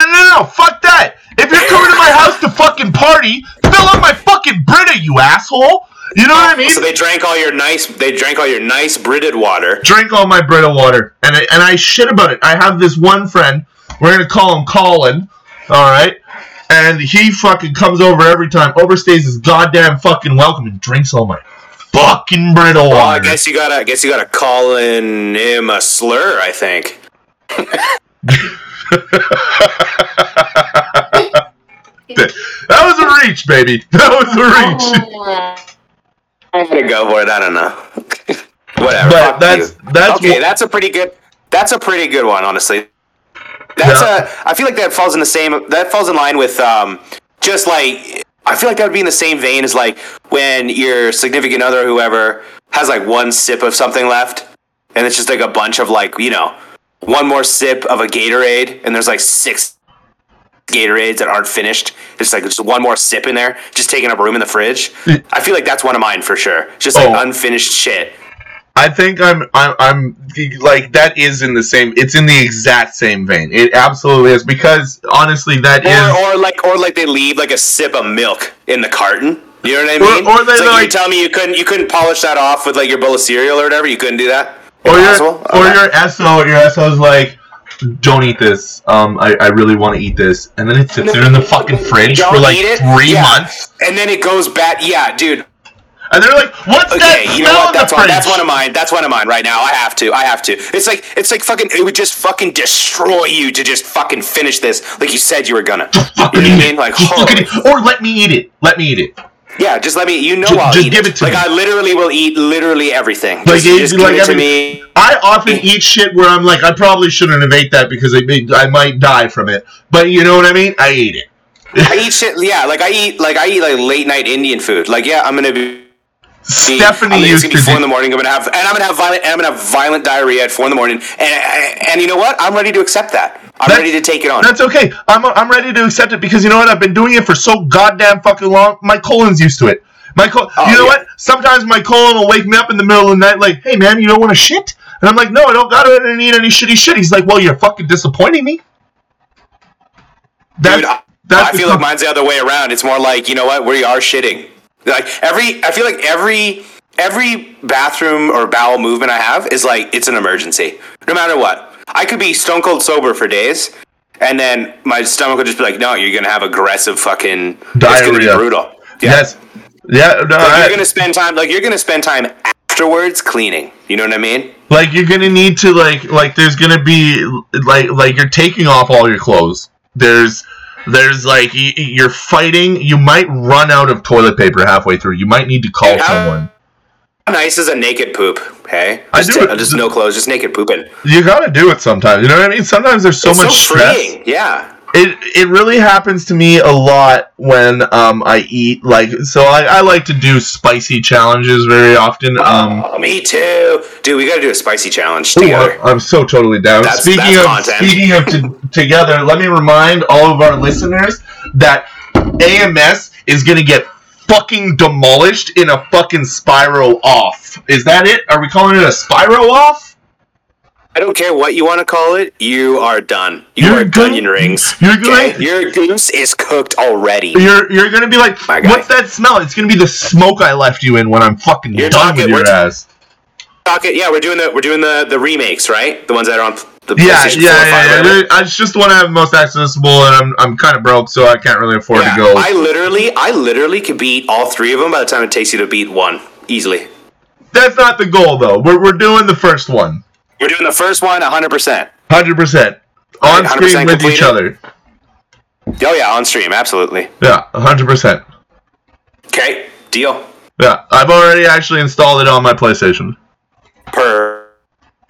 S2: No, no, no, fuck that. If you're coming to my house to fucking party, fill up my fucking Brita, you asshole. You know what I mean?
S1: So they drank all your nice. They drank all your nice Brited water.
S2: Drink all my Brita water, and I, and I shit about it. I have this one friend. We're gonna call him Colin. All right. And he fucking comes over every time, overstays his goddamn fucking welcome, and drinks all my fucking Brita water.
S1: Well, I guess you gotta. I guess you gotta call in him a slur. I think.
S2: That was a reach, baby. That was a reach.
S1: I'm gonna go for it. I don't know. [laughs] Whatever.
S2: But that's
S1: you.
S2: that's
S1: okay.
S2: what-
S1: That's a pretty good. That's a pretty good one, honestly. That's
S2: Yeah.
S1: a. I feel like that falls in the same. That falls in line with um, just like I feel like that would be in the same vein as like when your significant other, or whoever, has like one sip of something left, and it's just like a bunch of like you know, one more sip of a Gatorade, and there's like six Gatorades that aren't finished. It's like just one more sip in there, just taking up room in the fridge. I feel like that's one of mine for sure. Just like
S2: Oh.
S1: unfinished shit.
S2: I think I'm I'm I'm like that is in the same. It's in the exact same vein. It absolutely is because honestly, that is.
S1: Or, or like, or like they leave like a sip of milk in the carton. You know what I mean?
S2: or they
S1: It's like,
S2: like-
S1: you tell me you couldn't, you couldn't polish that off with like your bowl of cereal or whatever. You couldn't do that.
S2: Or your or
S1: Okay.
S2: your SO your SO's like, don't eat this. Um, I, I really want to eat this, and then it sits there in the fucking fridge for like three
S1: Yeah.
S2: months,
S1: and then it goes bad. Yeah, dude.
S2: and they're like, "What's
S1: Okay,
S2: that
S1: you know what? That's one.
S2: fridge?"
S1: That's one of mine. That's one of mine right now. I have to. I have to. It's like it's like fucking. It would just fucking destroy you to just fucking finish this, like you said you were gonna. You know what I mean?
S2: it.
S1: Like,
S2: Just fucking eat- or let me eat it. Let me eat it.
S1: Yeah. Just let me. You know,
S2: Ju-
S1: I'll
S2: just give
S1: it.
S2: it to
S1: like
S2: me.
S1: Like I literally will eat literally everything.
S2: Like,
S1: Just,
S2: it-
S1: just
S2: like
S1: give it to
S2: every-
S1: me.
S2: I often eat shit where I'm like, I probably shouldn't have ate that because I, I might die from it. But you know what I mean? I eat it.
S1: I eat shit. Yeah, like I eat like I eat like late night Indian food. Like yeah, I'm gonna be.
S2: Stephanie
S1: I'm, it's
S2: used
S1: gonna be four in the morning. I'm gonna have and I'm gonna have violent and I'm gonna have violent diarrhea at four in the morning. And and you know what? I'm ready to accept that. I'm
S2: That's-
S1: ready to take it on.
S2: That's okay. I'm, I'm ready to accept it because you know what? I've been doing it for so goddamn fucking long. My colon's used to it. My col-
S1: Oh,
S2: you know
S1: yeah.
S2: what? Sometimes my colon will wake me up in the middle of the night like, hey man, you don't want to shit? And I'm like, no, I don't got it. I didn't eat any shitty shit. He's like, well, you're fucking disappointing me. That's,
S1: Dude, I,
S2: that's
S1: I feel like mine's the other way around. It's more like you know what? We are shitting. Like every, I feel like every every bathroom or bowel movement I have is like it's an emergency. No matter what, I could be stone cold sober for days, and then my stomach would just be like, "No, you're gonna have aggressive fucking It's gonna be
S2: Diarrhea.
S1: brutal. Yeah.
S2: Yes. Yeah, no,
S1: Like,
S2: I-
S1: you're gonna spend time like you're gonna spend time afterwards cleaning. You know what I mean?
S2: like you're gonna need to like like there's gonna be like like you're taking off all your clothes there's there's like y- you're fighting you might run out of toilet paper halfway through you might need to call
S1: Dude, how-
S2: someone
S1: How nice is a naked poop? Hey,
S2: I
S1: just,
S2: do
S1: ta-
S2: it-
S1: just no clothes, just naked pooping.
S2: you gotta do it sometimes you know what i mean sometimes there's so
S1: it's
S2: much
S1: so
S2: stress
S1: freeing. Yeah.
S2: It it really happens to me a lot when um i eat like so i, I like to do spicy challenges very often um
S1: oh, me too, dude. We gotta do a spicy challenge together.
S2: I'm so totally down.
S1: That's-
S2: speaking
S1: that's
S2: of
S1: content.
S2: speaking of t- [laughs] together, let me remind all of our listeners that AMS is gonna get fucking demolished in a fucking spiral off. Is that it? Are we calling it a spiral off?
S1: I don't care what you want to call it. You are done. You
S2: You're
S1: are
S2: good.
S1: onion rings.
S2: You're.
S1: Okay? Your goose is cooked already.
S2: You're you're gonna be like, what's that smell? It's gonna be the smoke I left you in when I'm fucking
S1: You're
S2: done
S1: talking-
S2: with your ass.
S1: Talking, yeah, we're doing the we're doing the the remakes, right? The ones that are on the
S2: Yeah,
S1: PlayStation 4
S2: yeah,
S1: or 5,
S2: yeah. yeah. I just want to have most accessible, and I'm I'm kind of broke, so I can't really afford
S1: Yeah,
S2: to go.
S1: I literally, I literally could beat all three of them by the time it takes you to beat one easily.
S2: That's not the goal, though. We're we're doing the first one.
S1: We're doing the first one 100%.
S2: Hundred percent on
S1: 100%
S2: screen with each other.
S1: Oh, yeah, on stream, absolutely.
S2: Yeah, hundred percent.
S1: Okay, deal.
S2: Yeah, I've already actually installed it on my PlayStation.
S1: Per.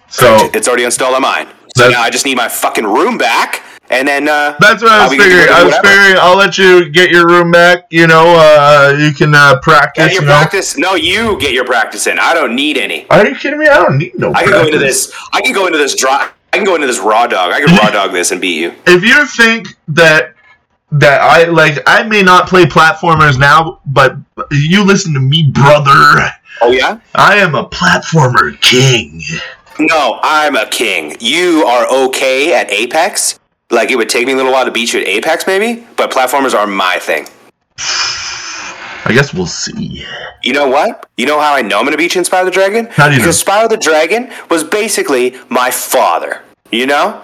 S2: So
S1: It's already installed on mine. So now I just need my fucking room back, and then, uh.
S2: that's what I was
S1: be good to
S2: figuring. I was figuring I'll let you get your room back. You know, uh, you can uh, practice.
S1: Get your
S2: you know.
S1: practice. No, you get your practice in. I don't need any.
S2: Are you kidding me? I don't need no.
S1: I can go into this. I can go into this draw. I can go into this raw dog. I can raw dog this and beat you. [laughs]
S2: If you think that that I like, I may not play platformers now, but you listen to me, brother.
S1: Oh yeah.
S2: I am a platformer king.
S1: No, I'm a king. You are okay at Apex. Like it would take me a little while to beat you at Apex, maybe. But platformers are my thing.
S2: I guess we'll see.
S1: You know what? You know how I know I'm going to beat you in Spyro the Dragon?
S2: How do you know?
S1: Because Spyro the Dragon was basically my father. You know?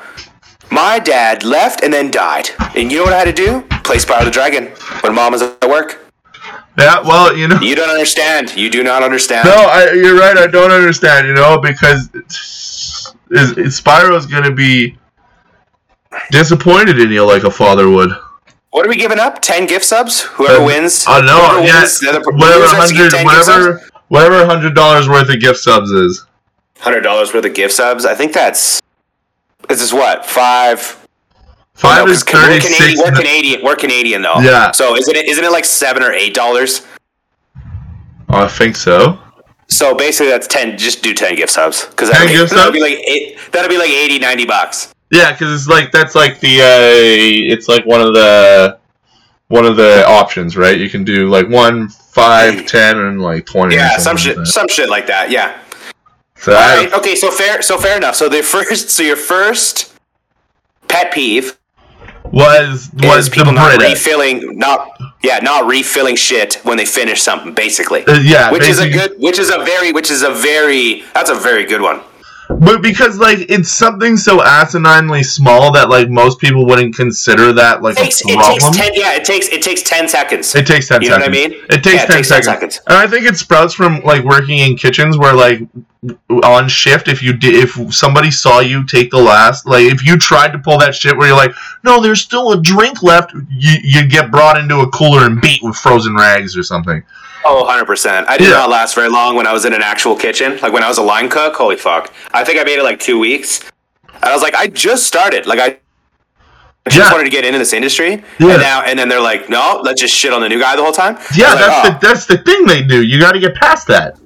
S1: My dad left and then died. And you know what I had to do? Play Spyro the Dragon when mom was at work.
S2: Yeah, well, you know.
S1: You don't understand. You do not understand.
S2: No, I, you're right. I don't understand. You know, because it's, it's, Spyro's gonna be disappointed in you like a father would.
S1: What are we giving up? Ten gift subs? Whoever
S2: Uh,
S1: wins.
S2: I know.
S1: whoever
S2: Yeah,
S1: wins, the other-
S2: whatever hundred,
S1: 10 gift subs?
S2: whatever, whatever hundred dollars worth of gift subs is.
S1: hundred dollars worth of gift subs. I think that's this is what five.
S2: Five
S1: no,
S2: is thirty
S1: Canadian. We're Canadian. We're Canadian though.
S2: Yeah.
S1: So isn't it isn't it like seven or eight dollars?
S2: I think so.
S1: So basically, that's ten. Just do ten gift subs because that'll, be- that'll be like eight, that'll be like 80, 90 bucks.
S2: Yeah, because it's like that's like the uh, it's like one of the one of the options, right? You can do like one, five, ten, and like twenty.
S1: Yeah, some shit,
S2: like that.
S1: some shit like that. Yeah.
S2: So
S1: All right. Okay. So fair. So fair enough. So the first. So your first pet peeve
S2: was was
S1: is
S2: the
S1: people not refilling, not yeah, not refilling shit when they finish something. Basically.
S2: Uh, yeah,
S1: which is a good. Which is a very. Which is a very. That's a very good one.
S2: But because like it's something so asininely small that like most people wouldn't consider that like
S1: It takes,
S2: a
S1: it
S2: problem.
S1: takes ten. Yeah. It takes. It takes ten seconds.
S2: It takes ten
S1: You know what I mean?
S2: It takes,
S1: Yeah, it
S2: 10,
S1: takes 10
S2: seconds.
S1: seconds.
S2: And I think it sprouts from like working in kitchens where like on shift if you did if somebody saw you take the last like if you tried to pull that shit where you're like no there's still a drink left you you'd get brought into a cooler and beat with frozen rags or something.
S1: Oh, 100%. I did
S2: Yeah.
S1: not last very long when I was in an actual kitchen. Like when I was a line cook, holy fuck. I think I made it like two weeks. And I was like, I just started. Like I just
S2: Yeah.
S1: wanted to get into this industry.
S2: Yeah.
S1: And now and then they're like, no, let's just shit on the new guy the whole time.
S2: Yeah,
S1: like,
S2: that's
S1: "Oh."
S2: the that's the thing they do. You got to get past that.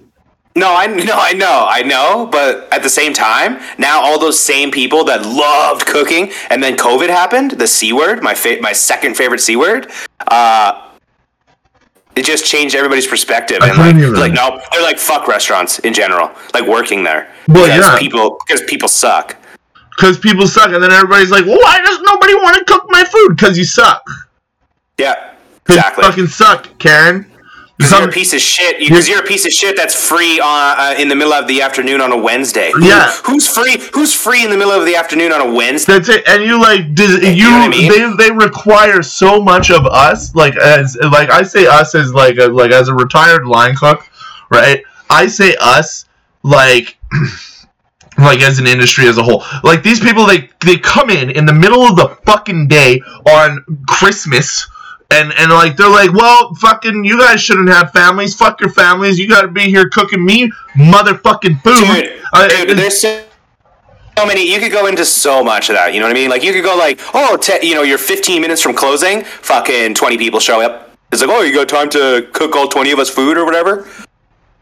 S1: No, I [laughs] no, I know, I know, but at the same time, now all those same people that loved cooking, and then COVID happened, the c word, my fa- my second favorite c word, uh, it just changed everybody's perspective, and like, like no, they're like fuck restaurants in general, like working there.
S2: Well,
S1: because
S2: yeah.
S1: people because people suck.
S2: Because people suck, and then everybody's like, well, "Why does nobody want to cook my food? Because you suck.
S1: yeah exactly.
S2: You fucking suck, Karen."
S1: Because
S2: Some-
S1: you're a piece of shit. Because you're a piece of shit that's free on, uh, in the middle of the afternoon on a Wednesday. Who-
S2: Yeah.
S1: Who's free? Who's free in the middle of the afternoon on a Wednesday?
S2: That's it, and you like does, you,
S1: know I mean?
S2: they they require so much of us, like as like I say us as like a, like as a retired line cook, right? I say us like [clears throat] like as an industry as a whole. Like these people, they they come in in the middle of the fucking day on Christmas. And, and like they're like, well, fucking, you guys shouldn't have families. Fuck your families. You got to be here cooking me motherfucking food.
S1: Dude,
S2: Uh,
S1: dude, there's so, so many. You could go into so much of that. You know what I mean? Like you could go like, oh, te- you know, you're 15 minutes from closing. Fucking 20 people show up. It's like, oh, you got time to cook all 20 of us food or whatever.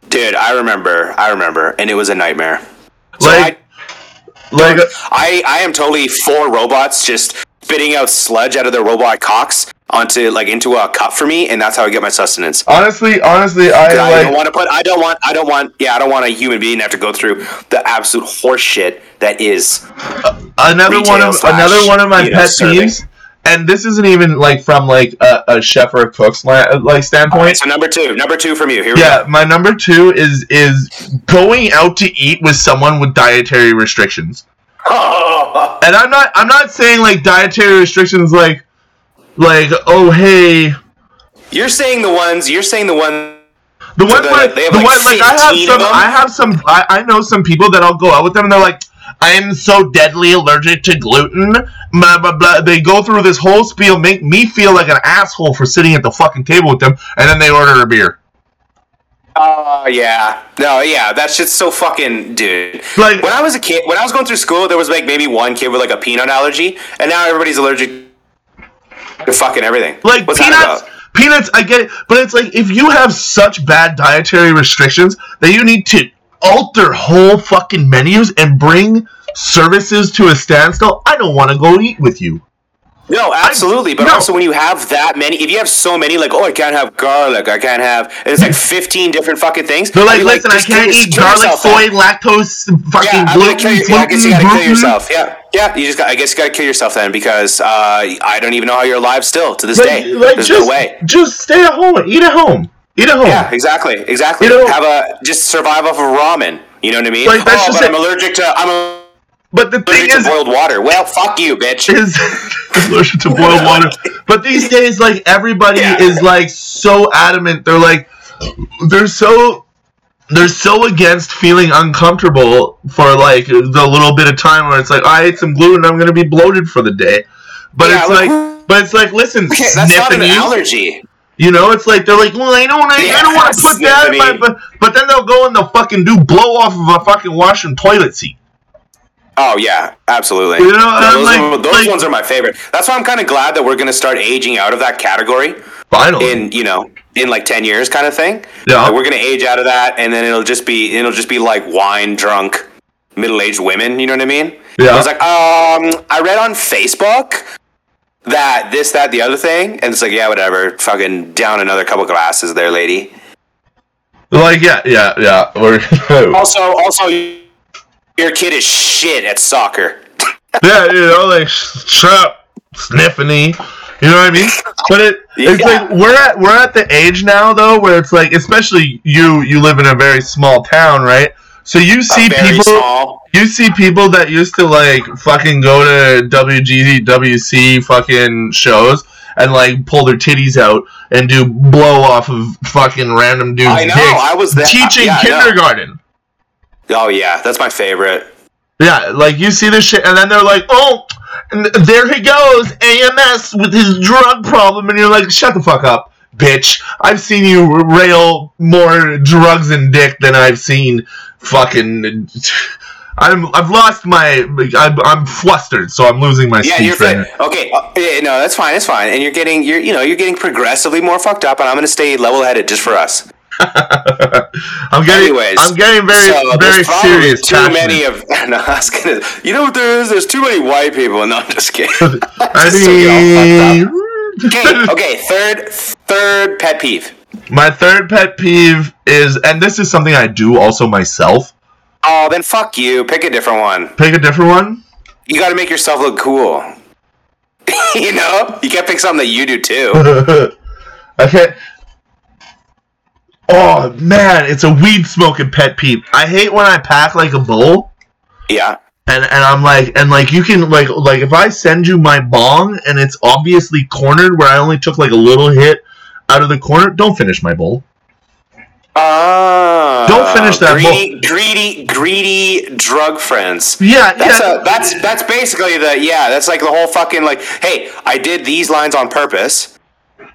S1: Dude, I remember. I remember, and it was a nightmare. So
S2: like, like,
S1: I, I am totally for robots just spitting out sludge out of their robot cocks onto like into a cup for me, and that's how I get my sustenance.
S2: honestly, honestly, I
S1: I
S2: like.
S1: don't want to put. I don't want. I don't want. Yeah, I don't want a human being to have to go through the absolute horse shit that is.
S2: another one of
S1: slash,
S2: another one of my
S1: you know,
S2: pet
S1: serving.
S2: peeves, and this isn't even like from like a, a chef or a cook's la- like standpoint.
S1: So number two, number two from you. Here we
S2: Yeah, my number two is is going out to eat with someone with dietary restrictions. [laughs] And I'm not I'm not saying like dietary restrictions like like oh hey
S1: you're saying the ones. You're saying the one.
S2: the one
S1: they-
S2: where
S1: they have,
S2: the
S1: like,
S2: one like I have some? I have some I, I know some people that I'll go out with them and they're like I am so deadly allergic to gluten. Blah blah blah. They go through this whole spiel, make me feel like an asshole for sitting at the fucking table with them, and then they order a beer.
S1: Oh yeah. No, yeah. That shit's so fucking dude.
S2: Like-
S1: when I was a kid, when I was going through school, there was like maybe one kid with like a peanut allergy, and now everybody's allergic to fucking everything.
S2: Like
S1: What's
S2: peanuts, peanuts. I get it, but it's like if you have such bad dietary restrictions that you need to alter whole fucking menus and bring services to a standstill. I don't want to go eat with you.
S1: No, absolutely. But
S2: no.
S1: also, when you have that many, if you have so many, like, oh, I can't have garlic, I can't have, it's like fifteen different fucking things.
S2: They're like, listen, I can't eat garlic, soy, lactose, fucking
S1: Yeah, gonna
S2: gluten,
S1: yeah, I guess you
S2: gluten,
S1: gotta kill
S2: gluten.
S1: yourself. Yeah, yeah. You just, got, I guess, you gotta kill yourself then because uh, I don't even know how you're alive still to this
S2: Like,
S1: day.
S2: like
S1: There's
S2: just,
S1: no way.
S2: just stay at home, eat at home. Eat at home.
S1: Yeah, exactly, exactly.
S2: You know-
S1: Have a just survive off of ramen. You know what I mean?
S2: Like, that's
S1: oh,
S2: just
S1: but
S2: it.
S1: I'm allergic to I'm a,
S2: But the thing
S1: to
S2: is,
S1: boiled water. Well, fuck you, bitch.
S2: is [laughs] allergic to boiled [laughs] water. But these days, like everybody
S1: Yeah.
S2: is like so adamant. They're like, they're so. They're so against feeling uncomfortable for like the little bit of time where it's like I ate some gluten, I'm gonna be bloated for the day. But
S1: Yeah,
S2: it's
S1: like-
S2: like, but it's like, listen,
S1: Okay, that's not an allergy.
S2: You know, it's like they're like, well, I don't, I,
S1: Yeah,
S2: I don't want to put that, in my, but but then they'll go and they'll fucking do blow off of a fucking washing toilet seat.
S1: Oh yeah, absolutely.
S2: You know,
S1: No, those
S2: like-
S1: are- those
S2: like-
S1: ones are my favorite. That's why I'm kind of glad that we're gonna start aging out of that category
S2: Finally,
S1: in you know in like ten years, kind of thing.
S2: Yeah.
S1: Like, we're gonna age out of that, and then it'll just be it'll just be like wine drunk middle aged women. You know what I mean?
S2: Yeah.
S1: I was like, um, I read on Facebook that this, that, the other thing, and it's like, yeah, whatever. Fucking down another couple glasses there, lady.
S2: like yeah, yeah, yeah. Or [laughs]
S1: Also, also, your kid is shit at soccer. [laughs]
S2: yeah, you know, like sh- shut up, sniffing You know what I mean? But it, it's
S1: Yeah.
S2: like we're at we're at the age now though where it's like, especially you you live in a very small town, right? So you see people,
S1: small.
S2: you see people that used to like fucking go to WGWC fucking shows and like pull their titties out and do blow off of fucking random dudes'
S1: I know, I was there-
S2: teaching
S1: yeah,
S2: kindergarten.
S1: Oh yeah, that's my favorite.
S2: Yeah, like you see this shit, and then they're like, "Oh, and there he goes, AMS with his drug problem," and you're like, "Shut the fuck up, bitch! I've seen you rail more drugs and dick than I've seen fucking." I'm I've lost my I'm, I'm flustered, so I'm losing my
S1: Yeah,
S2: speech
S1: you're
S2: right.
S1: Okay, uh, yeah, no, that's fine. It's fine. And you're getting, you're, you know, you're getting progressively more fucked up. And I'm going to stay level-headed just for us. [laughs]
S2: I'm getting
S1: Anyways,
S2: I'm getting very
S1: So,
S2: very serious.
S1: Too
S2: passionate.
S1: many of. [laughs] No, I was gonna. You know what there is? There's too many white people. No, I'm just kidding.
S2: I [laughs]
S1: Just so we all
S2: mean,
S1: okay, okay. Third, third pet peeve.
S2: my third pet peeve is, and this is something I do also myself.
S1: Oh, then fuck you. Pick a different one.
S2: Pick a different one.
S1: You got to make yourself look cool. you know, you can't pick something that you do too.
S2: I can't. Oh man, it's a weed smoking pet peeve. I hate when I pack like a bowl
S1: Yeah.
S2: and and I'm like and like you can like like if I send you my bong and it's obviously cornered where I only took like a little hit out of the corner, don't finish my bowl.
S1: Ah.
S2: Don't finish that
S1: greedy, greedy, greedy drug friends.
S2: Yeah,
S1: That's
S2: yeah.
S1: a, that's that's basically the yeah. That's like the whole fucking like. Hey, I did these lines on purpose.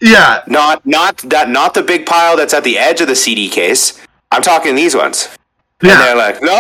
S2: Yeah.
S1: Not not that not the big pile that's at the edge of the CD case. I'm talking these ones. And
S2: Yeah.
S1: they're like, no.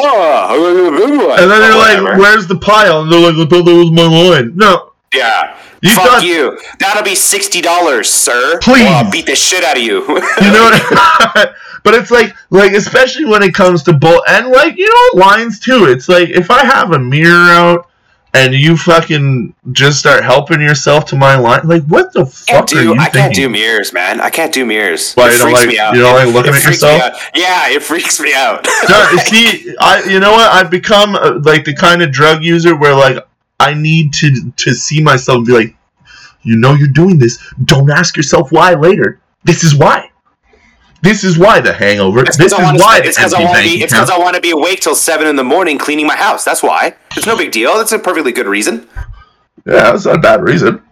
S1: And
S2: And then they're like, "Where's the pile?" And they're like, "I thought that was my line." No,
S1: yeah.
S2: You
S1: Fuck
S2: thought-
S1: you. That'll be sixty dollars, sir.
S2: Please.
S1: Or I'll beat the shit out of you.
S2: You know what? [laughs] but it's like, like especially when it comes to bull and like you know lines too. It's like if I have a mirror out and you fucking just start helping yourself to my line, like what the fuck are
S1: do,
S2: you
S1: I can't do mirrors, man. I can't do mirrors.
S2: Why,
S1: it
S2: you don't
S1: freaks
S2: like-
S1: me out.
S2: you don't like looking
S1: it
S2: at yourself?
S1: Yeah, it freaks me out. [laughs]
S2: See, I you know what? I've become uh, like the kind of drug user where like I need to to see myself and be like, you know, you're doing this. Don't ask yourself why later. This is why. This is why the hangover.
S1: It's
S2: This is why
S1: It's because I want to be. It's because I want to be awake till seven in the morning cleaning my house. That's why. It's no big deal. That's a perfectly good reason.
S2: Yeah, that's not a bad reason.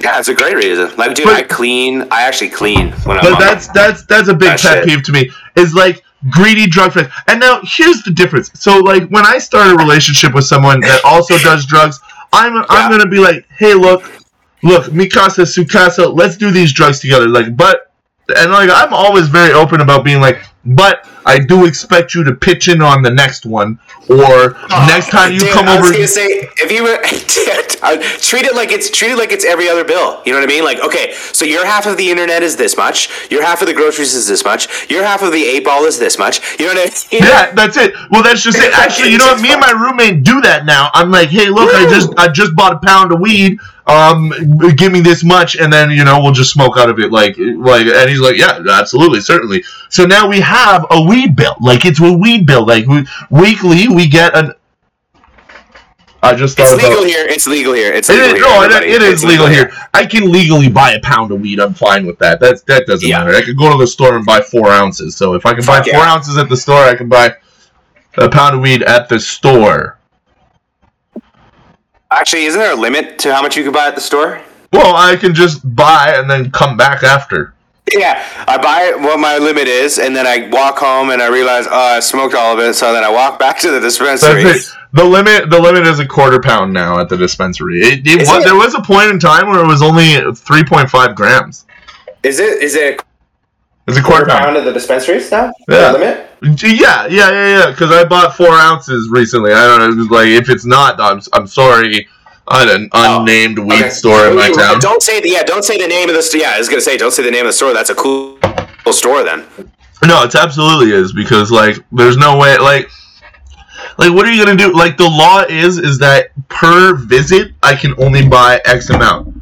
S1: Yeah, it's a great reason. Like, dude,
S2: But-
S1: I clean. I actually clean when I'm.
S2: But
S1: on
S2: that's that's that's a big
S1: That
S2: pet
S1: shit.
S2: peeve to me. Is like greedy drug friends. And now here's the difference. So like when I start a relationship with someone that also does drugs, I'm I'm gonna be like, hey, look, look, Mikasa, Sukasa, let's do these drugs together. Like, but and like I'm always very open about being like, but I do expect you to pitch in on the next one, or oh, next time you
S1: Dude,
S2: come
S1: I was
S2: over.
S1: gonna say if you were [laughs] dude, treat it like it's treat it like it's every other bill. You know what I mean? Like, okay, so your half of the internet is this much. Your half of the groceries is this much. Your half of the eight ball is this much. You know what I mean? [laughs]
S2: Yeah, that's it. Well, that's just it. [laughs] Actually, you know what? Me and my roommate do that now. I'm like, hey, look, I just I just bought a pound of weed. Um, give me this much, and then you know we'll just smoke out of it. Like, like, and he's like, yeah, absolutely, certainly. So now we have a weed bill. Like it's a weed bill. Like we, weekly, we get an. I just thought It's
S1: legal
S2: about.
S1: here. It's legal here. It's legal
S2: is,
S1: here.
S2: no, it,
S1: everybody.
S2: it is
S1: It's
S2: legal here. I can legally buy a pound of weed. I'm fine with that. That's that doesn't
S1: Yeah.
S2: matter. I can go to the store and buy four ounces. So if I can buy
S1: Fuck
S2: four ounces at the store, I can buy a pound of weed at the store.
S1: Actually, isn't there a limit to how much you can buy at the store?
S2: Well, I can just buy and then come back after.
S1: Yeah, I buy what my limit is, and then I walk home and I realize, oh, I smoked all of it. So then I walk [laughs] back to the dispensary.
S2: The limit, the limit is a quarter pound now at the dispensary. It, it was
S1: it?
S2: there was a point in time where it was only three point five grams.
S1: Is it? Is it
S2: It's a
S1: a
S2: quarter
S1: quarter pound
S2: pound.
S1: at the dispensaries now?
S2: Yeah.
S1: The limit?
S2: Yeah, yeah, yeah, yeah. Because I bought four ounces recently. I don't know. it was Like, if it's not, I'm, I'm sorry. At an
S1: Oh,
S2: unnamed weed
S1: Okay.
S2: store in oh,
S1: my
S2: town.
S1: Don't say the yeah. Don't say the name of the store. Yeah, I was gonna say don't say the name of the store. That's a cool, cool store then.
S2: No, it absolutely is because like there's no way like like what are you gonna do? Like the law is is that per visit I can only buy X amount.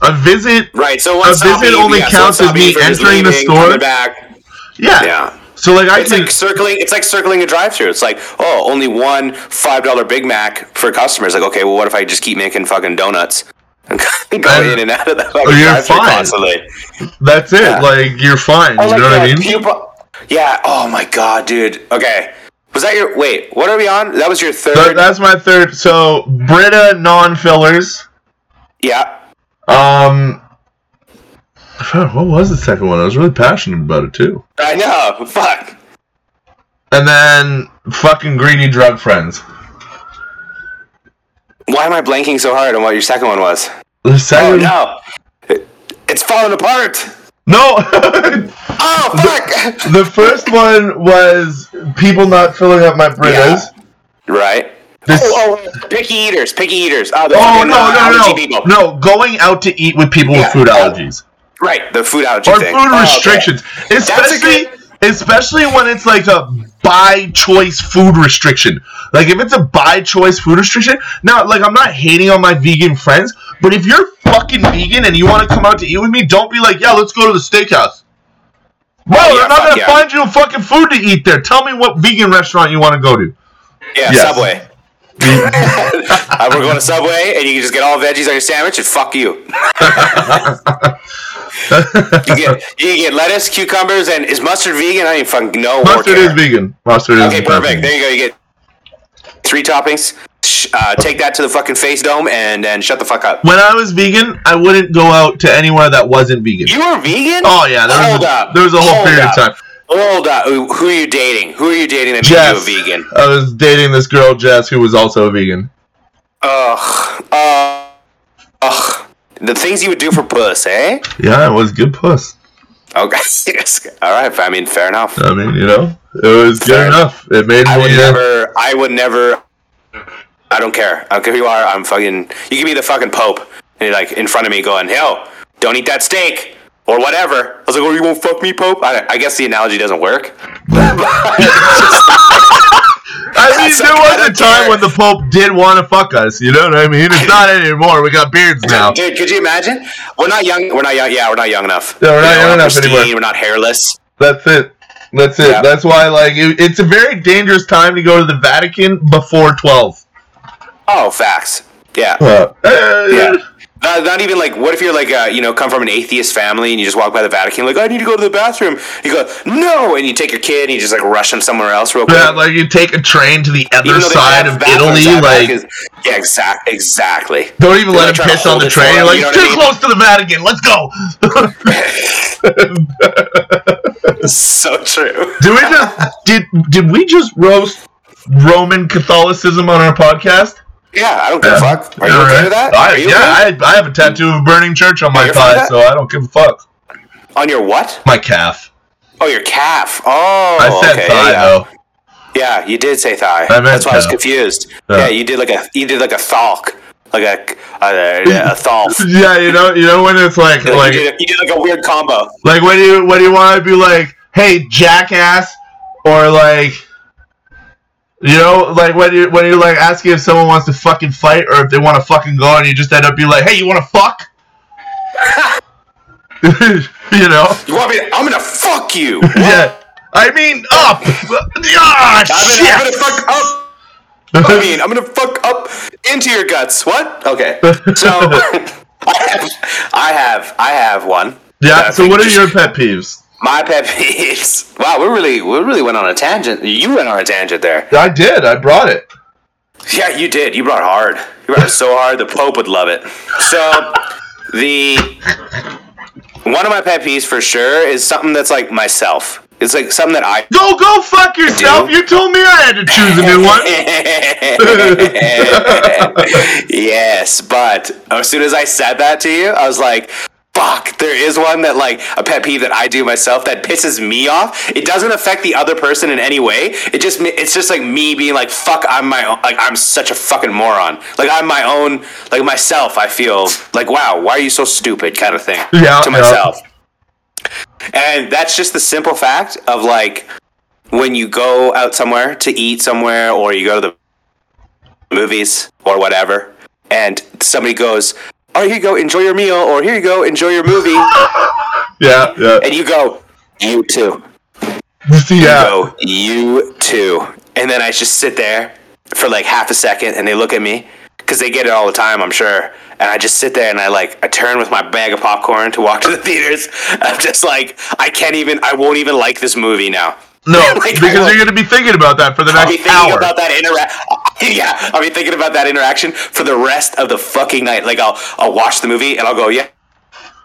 S2: A visit,
S1: Right. So
S2: A visit only counts as me entering the store.
S1: Back.
S2: yeah.
S1: Yeah.
S2: So like I
S1: It's like circling. It's like circling a drive-through. It's like, oh, only one five dollar Big Mac for customers. Like, okay, well, what if I just keep making fucking donuts and [laughs] go in and out of the
S2: Oh,
S1: fucking
S2: you're fine.
S1: constantly?
S2: that's it.
S1: Yeah.
S2: Like you're fine.
S1: Oh,
S2: you know what I mean?
S1: Yeah. Oh my god, dude. Okay. Was that your wait? What are we on? That was your third.
S2: that's my third. So Brita non fillers.
S1: yeah.
S2: Um, [laughs] what was the second one? I was really passionate about it too.
S1: I know. Fuck.
S2: And then fucking greedy drug friends.
S1: Why am I blanking so hard on what your second one was?
S2: The
S1: Oh
S2: second,
S1: no. It- it's falling apart.
S2: no. [laughs]
S1: Oh fuck.
S2: the first one was people not filling up my Britas.
S1: right.
S2: This-
S1: oh, oh, picky eaters, picky eaters. Oh,
S2: Oh no
S1: uh,
S2: no no no! Going out to eat with people
S1: Yeah.
S2: with food
S1: Oh,
S2: allergies
S1: Right, the food allergy
S2: or
S1: thing.
S2: food
S1: Oh,
S2: restrictions,
S1: a
S2: especially
S1: good-
S2: especially when it's like a by choice food restriction. Like if it's a by choice food restriction, now like I'm not hating on my vegan friends, but if you're fucking vegan and you want to come out to eat with me, don't be like, yeah, let's go to the steakhouse. Bro,
S1: Oh, yeah,
S2: they're not
S1: fuck
S2: gonna
S1: yeah.
S2: find you a fucking food to eat there. Tell me what vegan restaurant you want to go to.
S1: Yeah,
S2: Yes.
S1: Subway. [laughs] [laughs] Uh, we're going to Subway, and you can just get all veggies on your sandwich, and fuck you. [laughs] you get [laughs] you get lettuce, cucumbers, and is mustard vegan? I don't even fucking know.
S2: Mustard is vegan. Mustard is
S1: Okay, perfect.
S2: vegan.
S1: There you go. You get three toppings. Uh, take that to the fucking face dome, and then shut the fuck up.
S2: When I was vegan, I wouldn't go out to anywhere that wasn't vegan.
S1: You were vegan?
S2: Oh yeah, there
S1: Hold
S2: was a,
S1: up.
S2: there was a whole
S1: Hold
S2: period
S1: up.
S2: of time.
S1: Hold up. Who are you dating? Who are you dating that made
S2: Jess,
S1: you a vegan?
S2: I was dating this girl Jess who was also a vegan.
S1: Ugh. Uh, ugh. The things you would do for puss, eh?
S2: Yeah, it was good puss.
S1: Okay. [laughs] All right. I mean, fair enough.
S2: I mean, you know, it was good
S1: Fair.
S2: enough. It made
S1: I would
S2: me.
S1: never. I would never. I don't care. I don't care who you are. I'm fucking. You can be the fucking pope, and you're like in front of me, going, "Hell, don't eat that steak." Or whatever. I was like, "Oh, you won't fuck me, Pope." I, I guess the analogy doesn't work. [laughs] [laughs]
S2: I mean,
S1: It's
S2: there was a time when the Pope did want to fuck us. You know what I mean? It's not anymore. We got beards now.
S1: Dude, could you imagine? We're not young. We're not young. Yeah, we're not young enough.
S2: Yeah, we're not
S1: You know,
S2: young enough
S1: pristine,
S2: anymore.
S1: We're not hairless.
S2: That's it. That's it.
S1: Yeah.
S2: That's why, like, it, it's a very dangerous time to go to the Vatican before twelve.
S1: Oh, facts. Yeah.
S2: Uh,
S1: Yeah. Not, not even like, what if you're like, uh, you know, come from an atheist family and you just walk by the Vatican, like, I need to go to the bathroom. You go, no, and you take your kid and you just like rush him somewhere else real quick.
S2: Yeah, like you take a train to the other
S1: Even though they
S2: side of Italy, like
S1: is- yeah, exact, exactly.
S2: don't even
S1: They're
S2: let
S1: like
S2: him piss on the train. You're like,
S1: you know
S2: it's too
S1: I mean?
S2: close to the Vatican. Let's go. [laughs]
S1: so true.
S2: did we just did did we just roast Roman Catholicism on our podcast?
S1: Yeah, I don't give a fuck. Are you okay with that?
S2: I, yeah,
S1: okay?
S2: I, I have a tattoo of a burning church on my thigh, so I don't give a fuck.
S1: On your what?
S2: My calf.
S1: Oh, your calf. Oh,
S2: I said
S1: okay,
S2: thigh
S1: yeah.
S2: though.
S1: Yeah, you did say thigh. That's why I was confused.
S2: Yeah.
S1: Yeah. you did like a you did like a thalk, like a a, a, [laughs] a thalf.
S2: Yeah, you know, you know when it's like
S1: Like, [laughs]
S2: like
S1: you, did, you did like a weird combo.
S2: like when you when you want to be like, hey, jackass, or like. You know, like when you when you're like asking if someone wants to fucking fight or if they want to fucking go, and you just end up being like, "Hey, you want to fuck?" [laughs] you know?
S1: You want me? To, I'm gonna fuck you. [laughs]
S2: Yeah. I mean, up. Ah,
S1: I'm gonna, I'm gonna fuck up. I [laughs] mean, I'm gonna fuck up into your guts. What? Okay. So I have, I have, I have one.
S2: Yeah. So what are your pet peeves?
S1: My pet [laughs] peeves? Wow, we really, we really went on a tangent. You went on a tangent there.
S2: I did. I brought it.
S1: Yeah, you did. You brought it hard. You brought it so hard. The Pope would love it. So the one of my pet peeves for sure is something that's like myself. It's like something that I
S2: Go go fuck yourself.
S1: do.
S2: You told me I had to choose a new one. [laughs]
S1: yes, but as soon as I said that to you, I was like, fuck, there is one that like a pet peeve that I do myself that pisses me off. It doesn't affect the other person in any way. It just it's just like me being like, fuck, I'm my own like I'm such a fucking moron. Like I'm my own like myself, I feel like wow, why are you so stupid kind of thing
S2: Yeah,
S1: to
S2: yeah.
S1: myself. And that's just the simple fact of like when you go out somewhere to eat somewhere or you go to the movies or whatever, and somebody goes, "Oh, here you go, enjoy your meal," or "Here you go, enjoy your movie," [laughs]
S2: Yeah, yeah.
S1: and you go, "You too."
S2: Yeah.
S1: go, "You too," and then I just sit there for like half a second, and they look at me because they get it all the time, I'm sure. And I just sit there and I like I turn with my bag of popcorn to walk to the theaters. [laughs] I'm just like I can't even I won't even like this movie now.
S2: No, [laughs]
S1: Like,
S2: because you're going to be thinking about that for the
S1: I'll be
S2: next
S1: thinking
S2: hour.
S1: about that interact. [laughs] Yeah, I'll be thinking about that interaction for the rest of the fucking night. Like I'll I'll watch the movie and I'll go, yeah,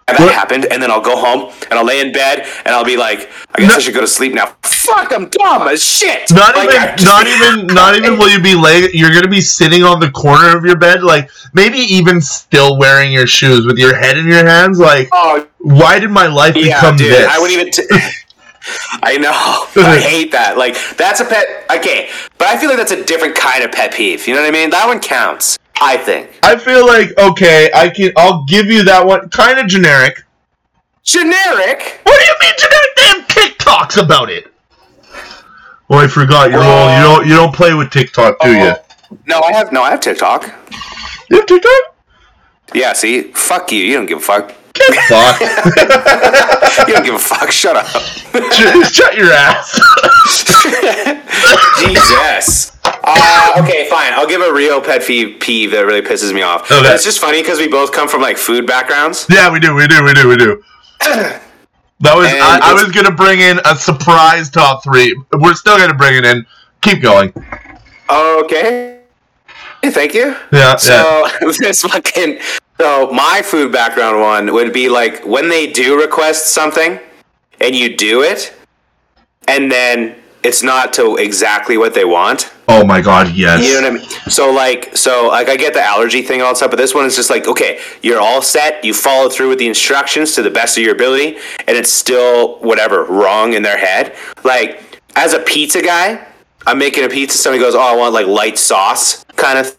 S1: that
S2: What?
S1: happened, and then I'll go home and I'll lay in bed and I'll be like, I guess
S2: No-
S1: I should go to sleep now. Fuck, I'm dumb as shit.
S2: Not
S1: Like,
S2: even, not even, [laughs] not even will you be laying. You're gonna be sitting on the corner of your bed, like maybe even still wearing your shoes with your head in your hands. Like,
S1: Oh
S2: why did my life
S1: yeah,
S2: become
S1: dude.
S2: this?
S1: I wouldn't even. T- [laughs] I know. [laughs] I hate that. Like that's a pet. Okay, but I feel like that's a different kind of pet peeve. You know what I mean? That one counts. I think.
S2: I feel like okay, I can. I'll give you that one. Kind of generic.
S1: Generic.
S2: What do you mean generic? Damn TikToks about it. Oh, I forgot. You're old. You don't. You don't play with TikTok, do you? Oh.
S1: No, I have no. I have TikTok.
S2: You have TikTok?
S1: Yeah. See, fuck you. You don't give a fuck.
S2: Fuck. [laughs]
S1: You don't give a fuck. Shut up.
S2: Shut shut your ass. [laughs]
S1: Jesus. Uh, okay, fine. I'll give a real pet peeve, peeve that really pisses me off.
S2: Okay.
S1: It's just funny because we both come from like food backgrounds.
S2: Yeah, we do, we do, we do, we do. [clears throat] That was I, I was gonna bring in a surprise top three. We're still gonna bring it in. Keep going.
S1: Okay. Thank you.
S2: Yeah,
S1: So [laughs] this fucking so my food background one would be like when they do request something and you do it and then it's not to exactly what they want.
S2: Oh my god, yes.
S1: You know what I mean? So like, so like, I get the allergy thing all stuff, but this one is just like, okay, you're all set. You follow through with the instructions to the best of your ability, and it's still whatever wrong in their head. Like, as a pizza guy, I'm making a pizza. Somebody goes, "Oh, I want like light sauce," kind of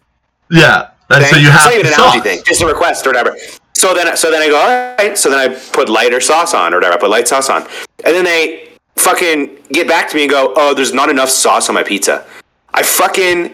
S2: yeah. And so you have
S1: not even an thing, just a request or whatever. So then, so then I go, all right. So then I put lighter sauce on or whatever. I put light sauce on, and then they fucking get back to me and go, oh, there's not enough sauce on my pizza. I fucking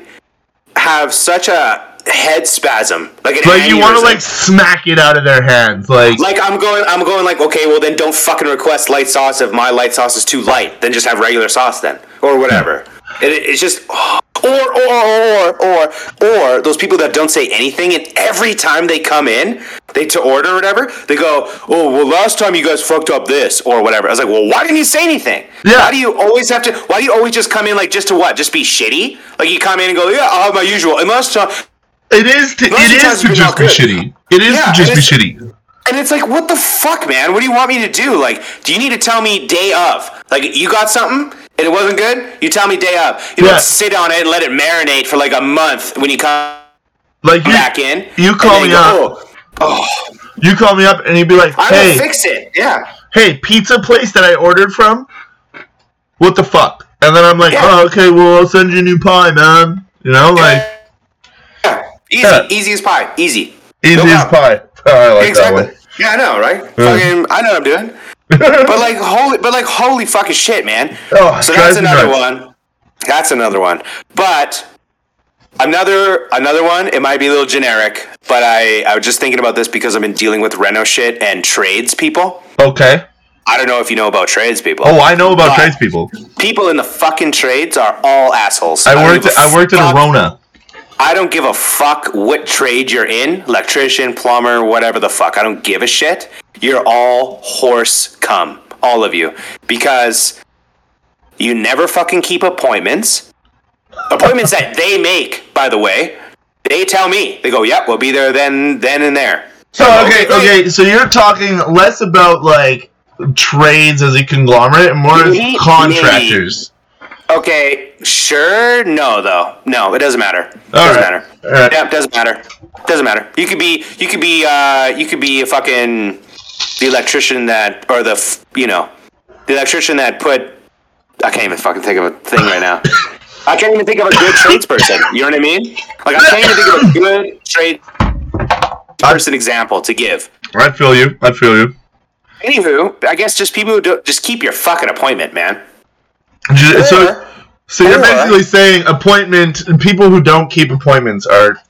S1: have such a head spasm, like an
S2: Like you want to like smack it out of their hands, like
S1: Like I'm going, I'm going like, okay, well then don't fucking request light sauce if my light sauce is too light. Then just have regular sauce then, or whatever. It, it's just, oh. Or or or or or those people that don't say anything, and every time they come in, they to order or whatever, they go, oh well, last time you guys fucked up this or whatever. I was like, well, why didn't you say anything?
S2: Yeah.
S1: Why do you always have to? Why do you always just come in like just to what? Just be shitty? Like you come in and go, yeah, I'll have my usual. And last time,
S2: it is. To, it is to just be
S1: good.
S2: shitty. It is
S1: Yeah,
S2: to just be shitty.
S1: And it's like, what the fuck, man? What do you want me to do? Like, do you need to tell me day of? Like, you got something and it wasn't good? You tell me day up. You
S2: Yeah.
S1: don't sit on it and let it marinate for like a month when you come
S2: Like you,
S1: back in.
S2: you call me
S1: you
S2: up.
S1: Oh, oh,
S2: You call me up and you'd be like, "Hey,
S1: fix it. Yeah.
S2: hey, pizza place that I ordered from. What the fuck?" And then I'm like,
S1: Yeah.
S2: "Oh, okay. Well, I'll send you a new pie, man." You know, like
S1: yeah. Easy.
S2: Yeah.
S1: Easy as pie. Easy.
S2: easy as pie. Oh, [laughs] I like
S1: exactly.
S2: that one.
S1: Yeah, I know, right? Fucking, I know what I'm doing. But [laughs] like, holy, but like, holy fucking shit, man.
S2: Oh,
S1: so that's another
S2: nuts.
S1: one. That's another one. But another another one. It might be a little generic, but I I was just thinking about this because I've been dealing with reno shit and trades people.
S2: Okay.
S1: I don't know if you know about trades people.
S2: Oh, I know about
S1: trades
S2: people.
S1: People in the fucking trades are all assholes.
S2: I worked.
S1: I, a
S2: I worked at
S1: fuck-
S2: Arona.
S1: I don't give a fuck what trade you're in, electrician, plumber, whatever the fuck. I don't give a shit. You're all horse cum, all of you, because you never fucking keep appointments. Appointments that they make, by the way. They tell me. They go, "Yep, we'll be there then, then and there."
S2: So okay, okay. So you're talking less about like trades as a conglomerate and more
S1: Maybe-
S2: contractors.
S1: Okay, sure. No, though. No, it doesn't matter.
S2: All
S1: doesn't
S2: right.
S1: matter.
S2: All right.
S1: Yeah, doesn't matter. Doesn't matter. You could be. You could be. Uh, you could be a fucking the electrician that, or the you know, the electrician that put. I can't even fucking think of a thing right now. I can't even think of a good tradesperson. You know what I mean? Like I can't even think of a good trade person example to give.
S2: I feel you. I feel you.
S1: Anywho, I guess just people who do just keep your fucking appointment, man.
S2: Ju- So, so you're basically saying appointment and people who don't keep appointments are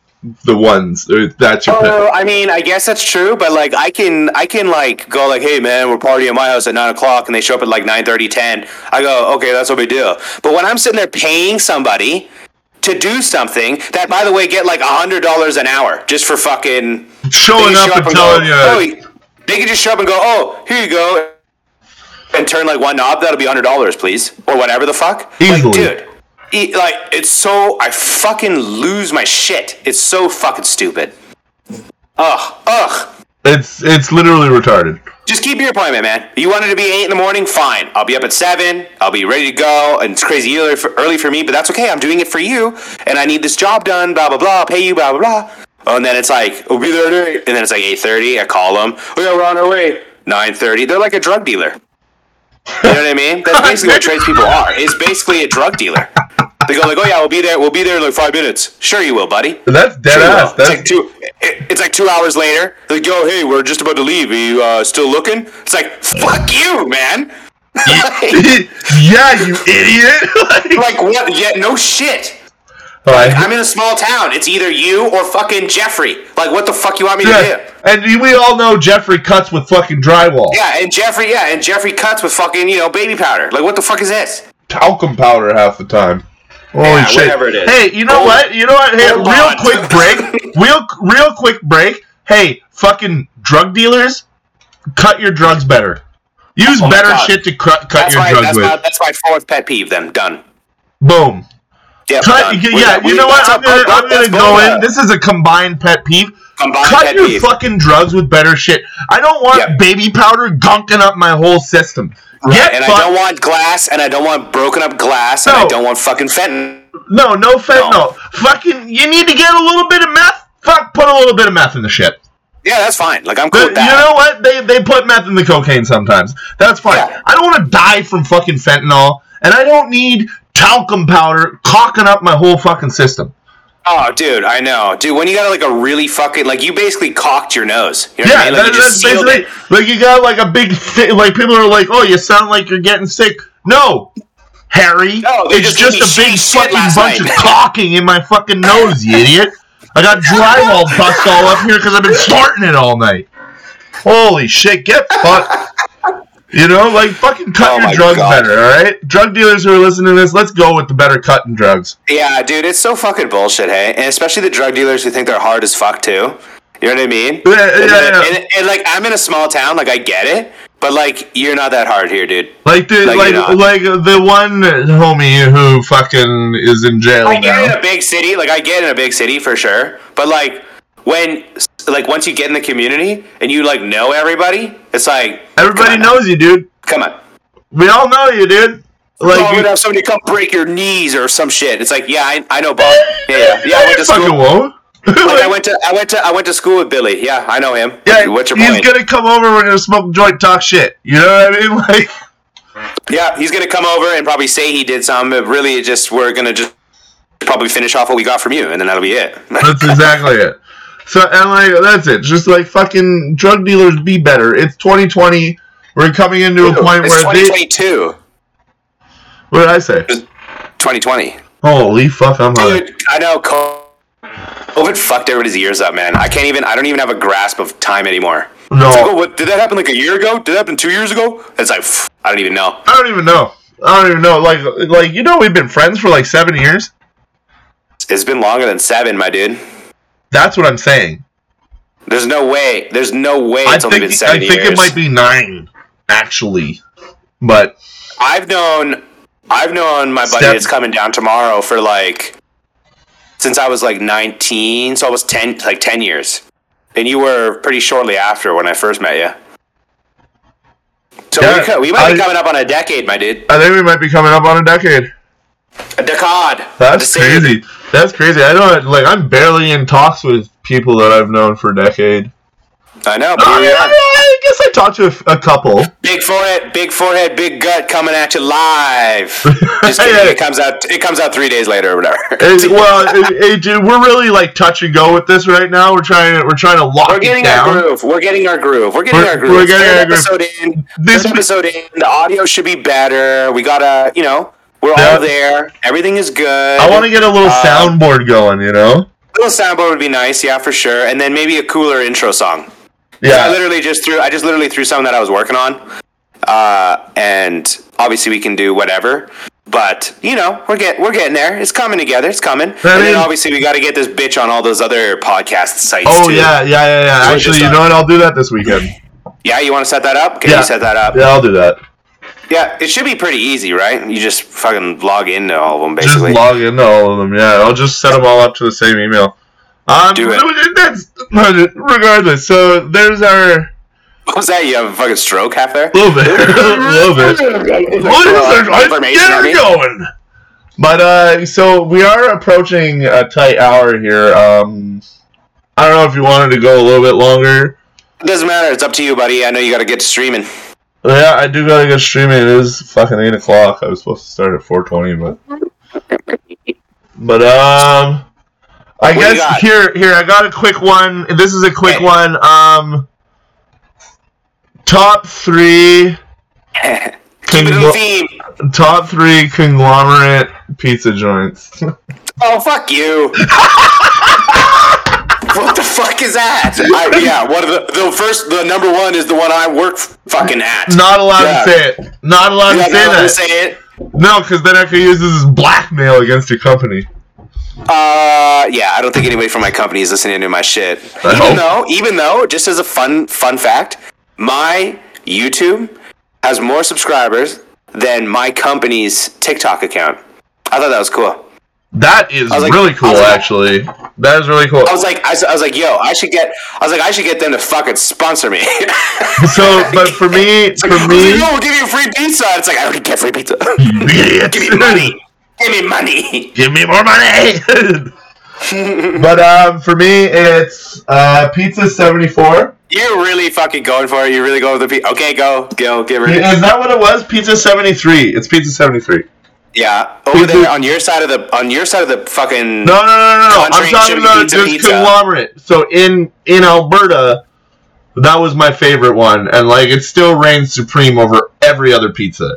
S2: the ones. or That's your.
S1: Oh, I mean, I guess that's true, but like, I can, I can like go like, hey man, we're partying at my house at nine o'clock, and they show up at like 9:30, 10. I go, okay, that's what we do. But when I'm sitting there paying somebody to do something that, by the way, get like a hundred dollars an hour just for fucking
S2: Showing up
S1: show
S2: and
S1: go,
S2: telling you.
S1: oh, they can just show up and go, oh, here you go, and turn like one knob. That'll be hundred dollars, please, or whatever the fuck.
S2: Easily.
S1: Like, dude. E- Like it's so I fucking lose my shit. It's so fucking stupid. Ugh, ugh.
S2: It's it's literally retarded.
S1: Just keep your appointment, man. You wanted to be eight in the morning, fine. I'll be up at seven. I'll be ready to go. And it's crazy early for, early for me, but that's okay. I'm doing it for you, and I need this job done. Blah blah blah. I'll pay you. Blah blah blah. Oh, and then it's like we'll be there at eight. And then it's like eight thirty. I call them. Oh yeah, we're on our way. Nine thirty. They're like a drug dealer. You know what I mean? That's [laughs] basically what tradespeople are. It's basically a drug dealer. They go like, oh yeah, we'll be there. We'll be there in like five minutes. Sure, you will, buddy.
S2: That's dead
S1: Sure
S2: ass. That's
S1: It's like two. it- It's like two hours later. They like, yo, hey, we're just about to leave. Are you uh, still looking? It's like, fuck you, man. [laughs] [laughs] like,
S2: yeah, you idiot. [laughs]
S1: like, what? Yeah, no shit.
S2: Like,
S1: I'm in a small town. It's either you or fucking Jeffrey. Like, what the fuck you want me to
S2: yeah.
S1: do?
S2: And we all know Jeffrey cuts with fucking drywall.
S1: Yeah, and Jeffrey, yeah, and Jeffrey cuts with fucking, you know, baby powder. Like, what the fuck is this?
S2: Talcum powder half the time. Holy
S1: Yeah,
S2: shit!
S1: whatever it is.
S2: Hey, you know
S1: Hold-
S2: what? You know what? Hey, real
S1: on.
S2: quick break. real, real quick break. Hey, fucking drug dealers, cut your drugs better. Use
S1: Oh
S2: better shit to cut, cut
S1: That's
S2: your
S1: my,
S2: drugs
S1: that's
S2: with.
S1: my, that's my fourth pet peeve. Then done.
S2: Boom.
S1: Yeah,
S2: Cut.
S1: We're
S2: yeah, you know what? I'm gonna, I'm gonna go in. This is a combined pet peeve.
S1: Combined
S2: Cut
S1: pet
S2: your
S1: peeve.
S2: fucking drugs with better shit. I don't want
S1: Yeah.
S2: baby powder gunking up my whole system. Get
S1: and I don't want glass, and I don't want broken up glass, and I don't want fucking fentanyl.
S2: No, no fentanyl. No. Fucking, you need to get a little bit of meth. Fuck, put a little bit of meth in the shit.
S1: Yeah, that's fine. Like I'm cool
S2: But
S1: with that.
S2: you know what? They they put meth in the cocaine sometimes. That's fine.
S1: Yeah.
S2: I don't want to die from fucking fentanyl, and I don't need talcum powder cocking up my whole fucking system.
S1: Oh, dude, I know, dude. When you got like a really fucking like you basically cocked your nose. You know what I
S2: Yeah,
S1: mean? Like,
S2: that,
S1: you just
S2: that's basically
S1: it.
S2: like you got like a big fi- like people are like, oh, you sound like you're getting sick. No, Harry,
S1: No,
S2: it's
S1: just
S2: just, a big fucking bunch
S1: night.
S2: of cocking in my fucking nose, you idiot. I got drywall dust all up here because I've been snorting it all night. Holy shit, get fucked. You know, like fucking cut
S1: Oh
S2: your drugs
S1: God.
S2: better, all right? Drug dealers who are listening to this, let's go with the better cutting drugs.
S1: Yeah, dude, it's so fucking bullshit, hey, and especially the drug dealers who think they're hard as fuck too. You know what I mean?
S2: Yeah, yeah,
S1: and,
S2: yeah.
S1: And, and, like I'm in a small town, like I get it, but like you're not that hard here, dude.
S2: Like the
S1: Like,
S2: like like the one homie who fucking is in jail
S1: I get in a big city, like I get in a big city for sure. But like when, like once you get in the community and you like know everybody, it's like
S2: Everybody knows you, dude.
S1: Come on,
S2: We all know you, dude. Like
S1: oh,
S2: you,
S1: gonna have somebody come break your knees or some shit. It's like, yeah, I, I know Bob. Yeah, yeah, yeah. I went to [laughs] school.
S2: won't. [laughs]
S1: Like, I went to, [laughs] I went to, I went to school with Billy. Yeah, I know him.
S2: yeah,
S1: what's your
S2: he's
S1: point?
S2: gonna come over. We're gonna smoke joint, talk shit. You know what I mean? Like,
S1: Yeah, he's gonna come over and probably say he did something, but really, just we're gonna just probably finish off what we got from you, and then that'll be it.
S2: that's exactly it. So and like that's it. Just like fucking drug dealers, be better. It's 2020. We're coming into a point
S1: it's
S2: where they.
S1: 2022,
S2: What did I say?
S1: 2020.
S2: Holy fuck! I'm high.
S1: Dude, I know co- COVID fucked everybody's ears up, man. I can't even. I don't even have a grasp of time anymore.
S2: No,
S1: Oh, what did that happen like a year ago? Did that happen two years ago? It's like pff, I don't even know.
S2: I don't even know. I don't even know. Like, like you know, we've been friends for like seven years.
S1: It's been longer than seven, my dude.
S2: That's what I'm saying.
S1: There's no way. There's no way
S2: I
S1: only
S2: think
S1: been seven
S2: I think it might be nine, actually. But
S1: I've known I've known my buddy that's coming down tomorrow for like since I was like 19, so I was 10 like 10 years. And you were pretty shortly after when I first met you. So
S2: Yeah,
S1: we, co- we might be coming up on a decade, my dude.
S2: I think we might be coming up on a decade.
S1: A decade.
S2: That's
S1: same-
S2: crazy. That's crazy. I don't like. I'm barely in talks with people that I've known for a decade.
S1: I know, but oh, we.
S2: I guess I talked to a couple.
S1: Big forehead, big forehead, big gut coming at you live. [laughs] Just kidding. It comes out. It comes out three days later or whatever.
S2: It- well, [laughs] it, it- dude, we're really like touch and go with this right now. We're trying to we're trying to lock
S1: We're
S2: it
S1: getting our groove. We're getting our groove. We're getting
S2: We're-
S1: our groove.
S2: we're getting
S1: Third
S2: our groove.
S1: episode in.
S2: This
S1: episode in. The audio should be better. We gotta, you know, we're
S2: Yeah.
S1: all there. Everything is good.
S2: I want to get a little
S1: Uh,
S2: soundboard going. You know?
S1: a little soundboard would be nice, yeah, for sure. And then maybe a cooler intro song.
S2: Yeah, I
S1: literally just threw. I just literally threw something that I was working on. Uh, and obviously we can do whatever. But you know, we're get we're getting there. It's coming together. It's coming. and
S2: mean-
S1: then obviously we got to get this bitch on all those other podcast sites.
S2: Oh
S1: too.
S2: yeah, yeah, yeah, yeah. Actually, you know what? I'll do that this weekend.
S1: Yeah, you want to set that up? Can
S2: Yeah.
S1: you set that up?
S2: Yeah, I'll do that.
S1: Yeah, it should be pretty easy, right? You just fucking log into all of them, basically.
S2: Just log into all of them. Yeah, I'll just set them all up to the same email. Um,
S1: Do it. [laughs]
S2: That's regardless. So there's our
S1: what was that? You have a fucking stroke half there?
S2: A little bit, a [laughs] little bit. What is? Let's
S1: Information
S2: get
S1: on
S2: her going. But uh, so we are approaching a tight hour here. Um, I don't know if you wanted to go a little bit longer.
S1: It doesn't matter. It's up to you, buddy. I know you got to get to streaming.
S2: Yeah, I do gotta get streaming. It is fucking eight o'clock. I was supposed to start at four twenty, but but um, I
S1: What
S2: guess here here I got a quick one. This is a quick
S1: Okay.
S2: one. Um, top three
S1: Keep it in the
S2: conglo- top three conglomerate pizza joints. [laughs]
S1: Oh, fuck you. [laughs] what the fuck is that? [laughs] I, yeah, one of the the first the number one is the one I work fucking at.
S2: Not allowed
S1: Yeah.
S2: to say it. Not allowed
S1: You're
S2: to
S1: not
S2: say
S1: allowed to say it.
S2: no, because then I could use this as blackmail against your company.
S1: Uh, yeah, I don't think anybody from my company is listening to my shit.
S2: I
S1: even
S2: hope.
S1: though, even though, just as a fun fun fact, my YouTube has more subscribers than my company's TikTok account. I thought that was cool.
S2: That is
S1: like-
S2: really cool,
S1: like-
S2: actually. That is really cool.
S1: I was like, I, was- I was like, yo, I should get, I was like, I should get them to fucking sponsor me. [laughs]
S2: So, [laughs] but for me,
S1: It's
S2: for
S1: was
S2: me,
S1: like, no, we'll give you free pizza. It's like I don't get free pizza.
S2: you [laughs] idiot.
S1: give me money. Give me money.
S2: Give me more money. but um, for me, it's uh, pizza seventy four.
S1: You're really fucking going for it. You're really going with the pizza. Okay, go, go, get ready.
S2: Is that what it was? Pizza seventy three. It's pizza seventy three.
S1: Yeah, over there on your side of the on your side of the fucking.
S2: No, no, no, no, no. I'm talking about
S1: pizza,
S2: conglomerate. So in in Alberta, that was my favorite one, and like it still reigns supreme over every other pizza,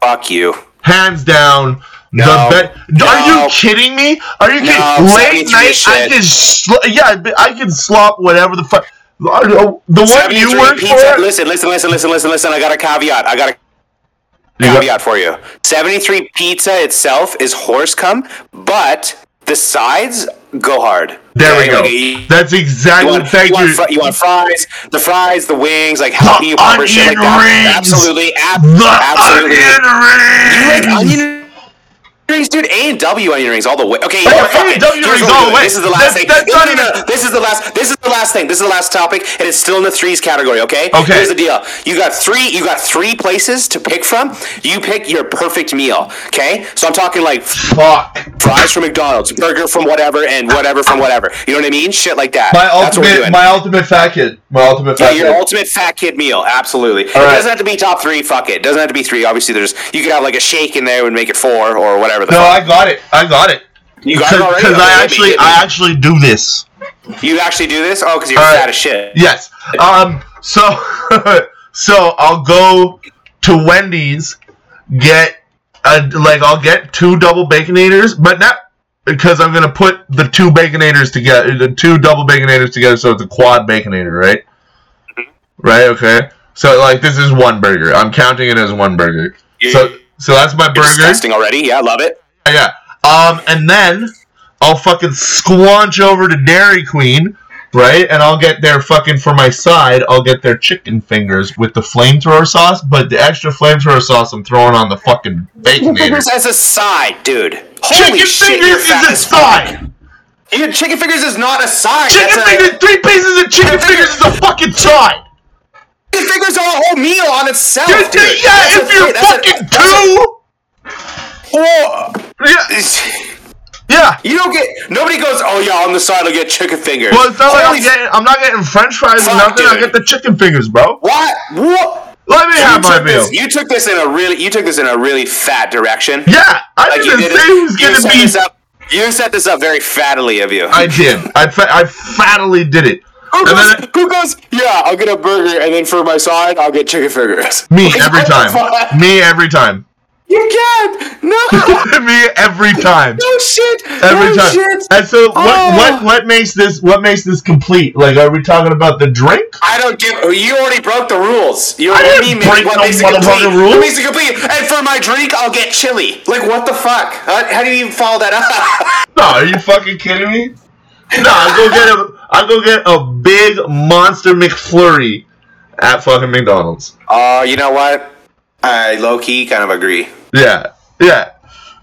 S1: Fuck you.
S2: hands down.
S1: No.
S2: the be- Are you kidding me? Are you
S1: No,
S2: kidding? Late
S1: 73
S2: night, I can sl- yeah, I can slop whatever the fuck. The one you work
S1: pizza.
S2: for.
S1: Listen, listen, listen, listen, listen, listen. I got a caveat. I got a
S2: You got-
S1: caveat for you. 73 pizza itself is horse cum, but the sides go hard.
S2: There we go.
S1: like, you-
S2: That's
S1: You
S2: exactly.
S1: want,
S2: thank
S1: you, want
S2: you.
S1: fri- you want fries, the fries, the wings, like jalapeno shit like that.
S2: rings.
S1: Absolutely, ab-
S2: the
S1: absolutely. You like
S2: onion rings.
S1: dude? A and W onion rings all the way. Okay, you
S2: Oh,
S1: know what? Fuck it.
S2: A&W
S1: Here's
S2: rings all the way.
S1: This is the last
S2: That's-
S1: thing.
S2: that's
S1: No,
S2: not
S1: no, no,
S2: even-
S1: This is the last. This is the last thing. This is the last topic, and it's still in the threes category. Okay.
S2: Okay.
S1: Here's the deal. You got three. You got three places to pick from. You pick your perfect meal. Okay. So I'm talking like
S2: Fuck.
S1: fries from McDonald's, burger from whatever, and whatever from whatever. You know what I mean? Shit like that.
S2: My
S1: That's what we're
S2: ultimate,
S1: doing.
S2: my ultimate fat kid. My ultimate
S1: Yeah,
S2: fat
S1: your
S2: kid.
S1: ultimate fat kid meal, absolutely. It
S2: right.
S1: doesn't have to be top three. Fuck it. Doesn't have to be three. Obviously, there's you could have like a shake in there and make it four or whatever. The
S2: No,
S1: fuck.
S2: I got it. I got it.
S1: you got it already.
S2: Because I actually. I actually do this.
S1: you actually do this? Oh, because you're fat as shit.
S2: Yes. Um. So, [laughs] so I'll go to Wendy's, get a, like I'll get two double baconators, but not because I'm gonna put the two baconators together, the two double baconators together, so it's a quad baconator, right? right? Okay, so like this is one burger. I'm counting it as one burger. So so that's my
S1: You're
S2: burger.
S1: disgusting already. Yeah, I love it.
S2: Yeah. Um, and then I'll fucking squanch over to Dairy Queen, right? And I'll get their fucking for my side. I'll get their chicken fingers with the flamethrower sauce, but the extra flamethrower sauce I'm throwing on the fucking baconator.
S1: Fingers as a side, dude. Holy
S2: Chicken
S1: shit,
S2: fingers
S1: you're
S2: is a
S1: fuck.
S2: side.
S1: Yeah, chicken fingers is not a side.
S2: Chicken
S1: That's a-
S2: fingers, three pieces of chicken fingers is a fucking side.
S1: Chicken fingers are a whole meal on itself,
S2: Dude,
S1: dude.
S2: yeah,
S1: That's
S2: if you're fucking two.
S1: Whoa.
S2: Yeah, yeah.
S1: You don't get. Nobody goes. Oh yeah, on the side I'll get chicken fingers.
S2: Well, it's not like
S1: Holy
S2: I'm getting. I'm not getting French fries or nothing. I
S1: dude.
S2: get the chicken fingers, bro.
S1: What? What?
S2: Let me
S1: You
S2: have my meal.
S1: this, you took this in a really. You took this in a really fat direction.
S2: Yeah, I
S1: Like you
S2: didn't
S1: did
S2: say
S1: it.
S2: was gonna be.
S1: up. You set this up very fattily of you.
S2: I did. I fa- I fattily did it.
S1: Who, goes, who goes? Yeah, I'll get a burger, and then for my side, I'll get chicken fingers.
S2: me
S1: Like, [laughs]
S2: every time. Me every time.
S1: You can't. No. [laughs]
S2: me every time.
S1: no shit.
S2: Every
S1: no
S2: time.
S1: Shit.
S2: And so what
S1: Oh.
S2: what what makes this what makes this complete? Like are we talking about the drink?
S1: I don't give. You already broke the rules. You what
S2: didn't break
S1: what
S2: no
S1: makes it complete?
S2: rules.
S1: What makes it complete? And for my drink, I'll get chili. Like what the fuck? How, how do you even follow that up? [laughs]
S2: No, are you fucking kidding me? No, I'll go get a I'll go get a big monster McFlurry at fucking McDonald's.
S1: Oh, you know what? I low key kind of agree.
S2: Yeah. Yeah.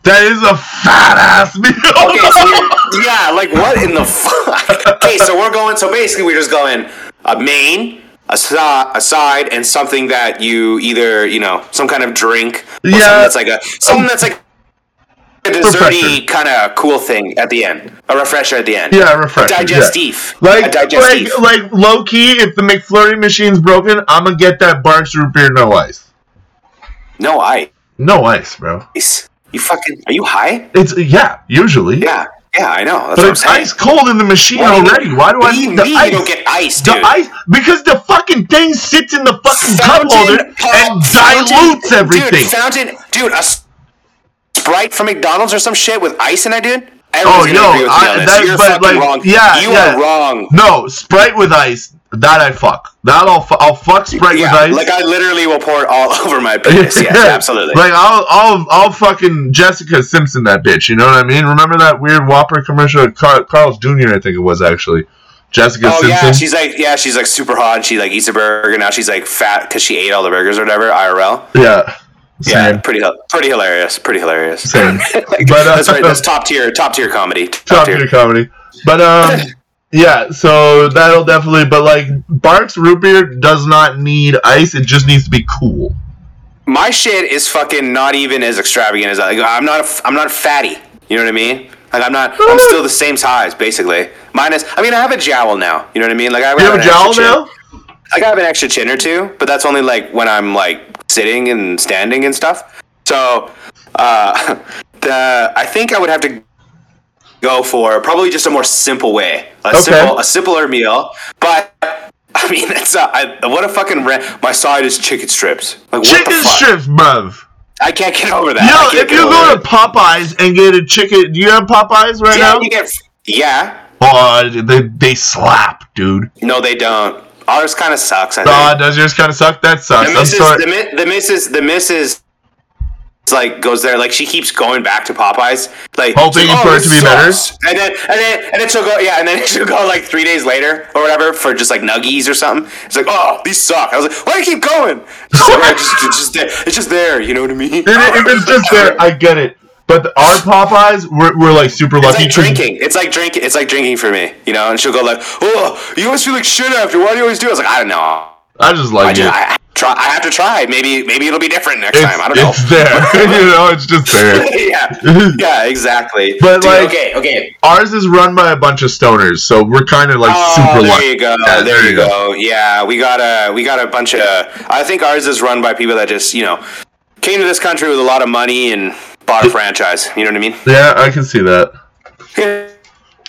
S2: That is a fat ass [laughs] meal.
S1: Okay, so yeah, like what in the [laughs] fuck? Okay, so we're going. So basically, we're just going a main, a, a side, and something that you either you know some kind of drink. Or
S2: Yeah.
S1: something that's like a something that's like a desserty kind of cool thing at the end, a refresher at the end.
S2: Yeah,
S1: a
S2: refresher. yeah.
S1: digestif.
S2: Like,
S1: a digestif.
S2: like, like low key, if the McFlurry machine's broken, I'm gonna get that Barq's root beer, no ice.
S1: no ice.
S2: No ice, bro. Ice.
S1: You fucking are you high?
S2: It's yeah, usually.
S1: Yeah, yeah, I know. That's
S2: but it's ice cold in the machine
S1: What
S2: already. Why do I need the ice?
S1: You don't get ice,
S2: the
S1: dude?
S2: ice because the fucking thing sits in the fucking cup holder and
S1: fountain-
S2: dilutes everything.
S1: Dude, fountain, dude, a Sprite from McDonald's or some shit with ice in it, dude.
S2: Oh,
S1: Everyone's gonna
S2: yo,
S1: agree with me
S2: I-
S1: on this.
S2: that-
S1: You're
S2: but, like,
S1: wrong.
S2: yeah,
S1: you
S2: yeah.
S1: are wrong.
S2: no, Sprite with ice. That I fuck. That I'll fu- I'll fuck Sprite
S1: Yeah,
S2: with ice.
S1: like I literally will pour it all [laughs] over my penis. Yes, absolutely.
S2: Like I'll I'll I'll fucking Jessica Simpson that bitch. You know what I mean? Remember that weird Whopper commercial? Car- Carl's Jr. I think it was actually. Jessica
S1: oh
S2: Simpson.
S1: yeah, she's like yeah, she's like super hot. And she like eats a burger now. She's like fat because she ate all the burgers or whatever. IRL.
S2: yeah.
S1: Yeah, pretty pretty hilarious. Pretty hilarious.
S2: Same.
S1: Like, [laughs]
S2: But, uh,
S1: that's right. That's top tier. Top tier comedy. Top,
S2: Top
S1: tier.
S2: tier comedy. But um [laughs] yeah, so that'll definitely but like Barq's root beer does not need ice, it just needs to be cool.
S1: my shit is fucking not even as extravagant as I, like, I'm not. A, I'm not fatty. You know what I mean? Like I'm not. I'm still the same size basically. Minus, I mean, I have a jowl now. You know what I mean? Like I
S2: You have a jowl now?
S1: Like I have an extra chin or two, but that's only like when I'm like sitting and standing and stuff. So, uh, [laughs] the I think I would have to go for probably just a more simple way, a
S2: Okay.
S1: simple, a simpler meal. But [laughs] I mean, it's a, I, what a fucking ra- my side is chicken strips. Like what
S2: Chicken
S1: the fuck?
S2: strips, bruv.
S1: I can't get over that.
S2: Yo, if you go to Popeyes and get a chicken, do you have Popeyes right
S1: yeah,
S2: now?
S1: get yeah.
S2: Oh, they, they slap, dude.
S1: No, they don't. Ours kind of sucks. I think.
S2: does yours kind of suck? That sucks.
S1: the
S2: I'm
S1: missus,
S2: sorry.
S1: the, the missus, the missus, like goes there. Like she keeps going back to Popeyes, like
S2: Hoping
S1: like,
S2: for oh,
S1: it
S2: to be better?"
S1: And then, and then, and then she'll go, yeah, and then [laughs] she'll go like three days later or whatever for just like nuggies or something. It's like, oh, these suck. I was like, why do you keep going? She's like, "Oh, it's, just, just there. It's just there. You know what I mean?
S2: It- if it's just there, I get it. But the- our Popeyes, we're, we're like super
S1: It's
S2: lucky.
S1: like
S2: 'cause-
S1: drinking. It's like drinking. It's like drinking for me, you know. And she'll go like, "Oh, you always feel like shit after. Why do you always do?" it? I was like, "I don't know.
S2: I just
S1: I
S2: like
S1: just
S2: it.
S1: I, I try. I have to try. Maybe maybe it'll be different next
S2: It's,
S1: time. I don't know."
S2: it's there. [laughs] [laughs] you know, it's just there. [laughs]
S1: yeah, yeah, exactly.
S2: But,
S1: Dude,
S2: like-
S1: okay, okay.
S2: Ours is run by a bunch of stoners, so we're kind of like
S1: Oh,
S2: super
S1: there
S2: lucky.
S1: you go.
S2: Yeah,
S1: there you go. Yeah, we got a we got a bunch of. I think ours is run by people that just you know came to this country with a lot of money and bought a franchise. You know what I mean?
S2: Yeah, I can see that.
S1: It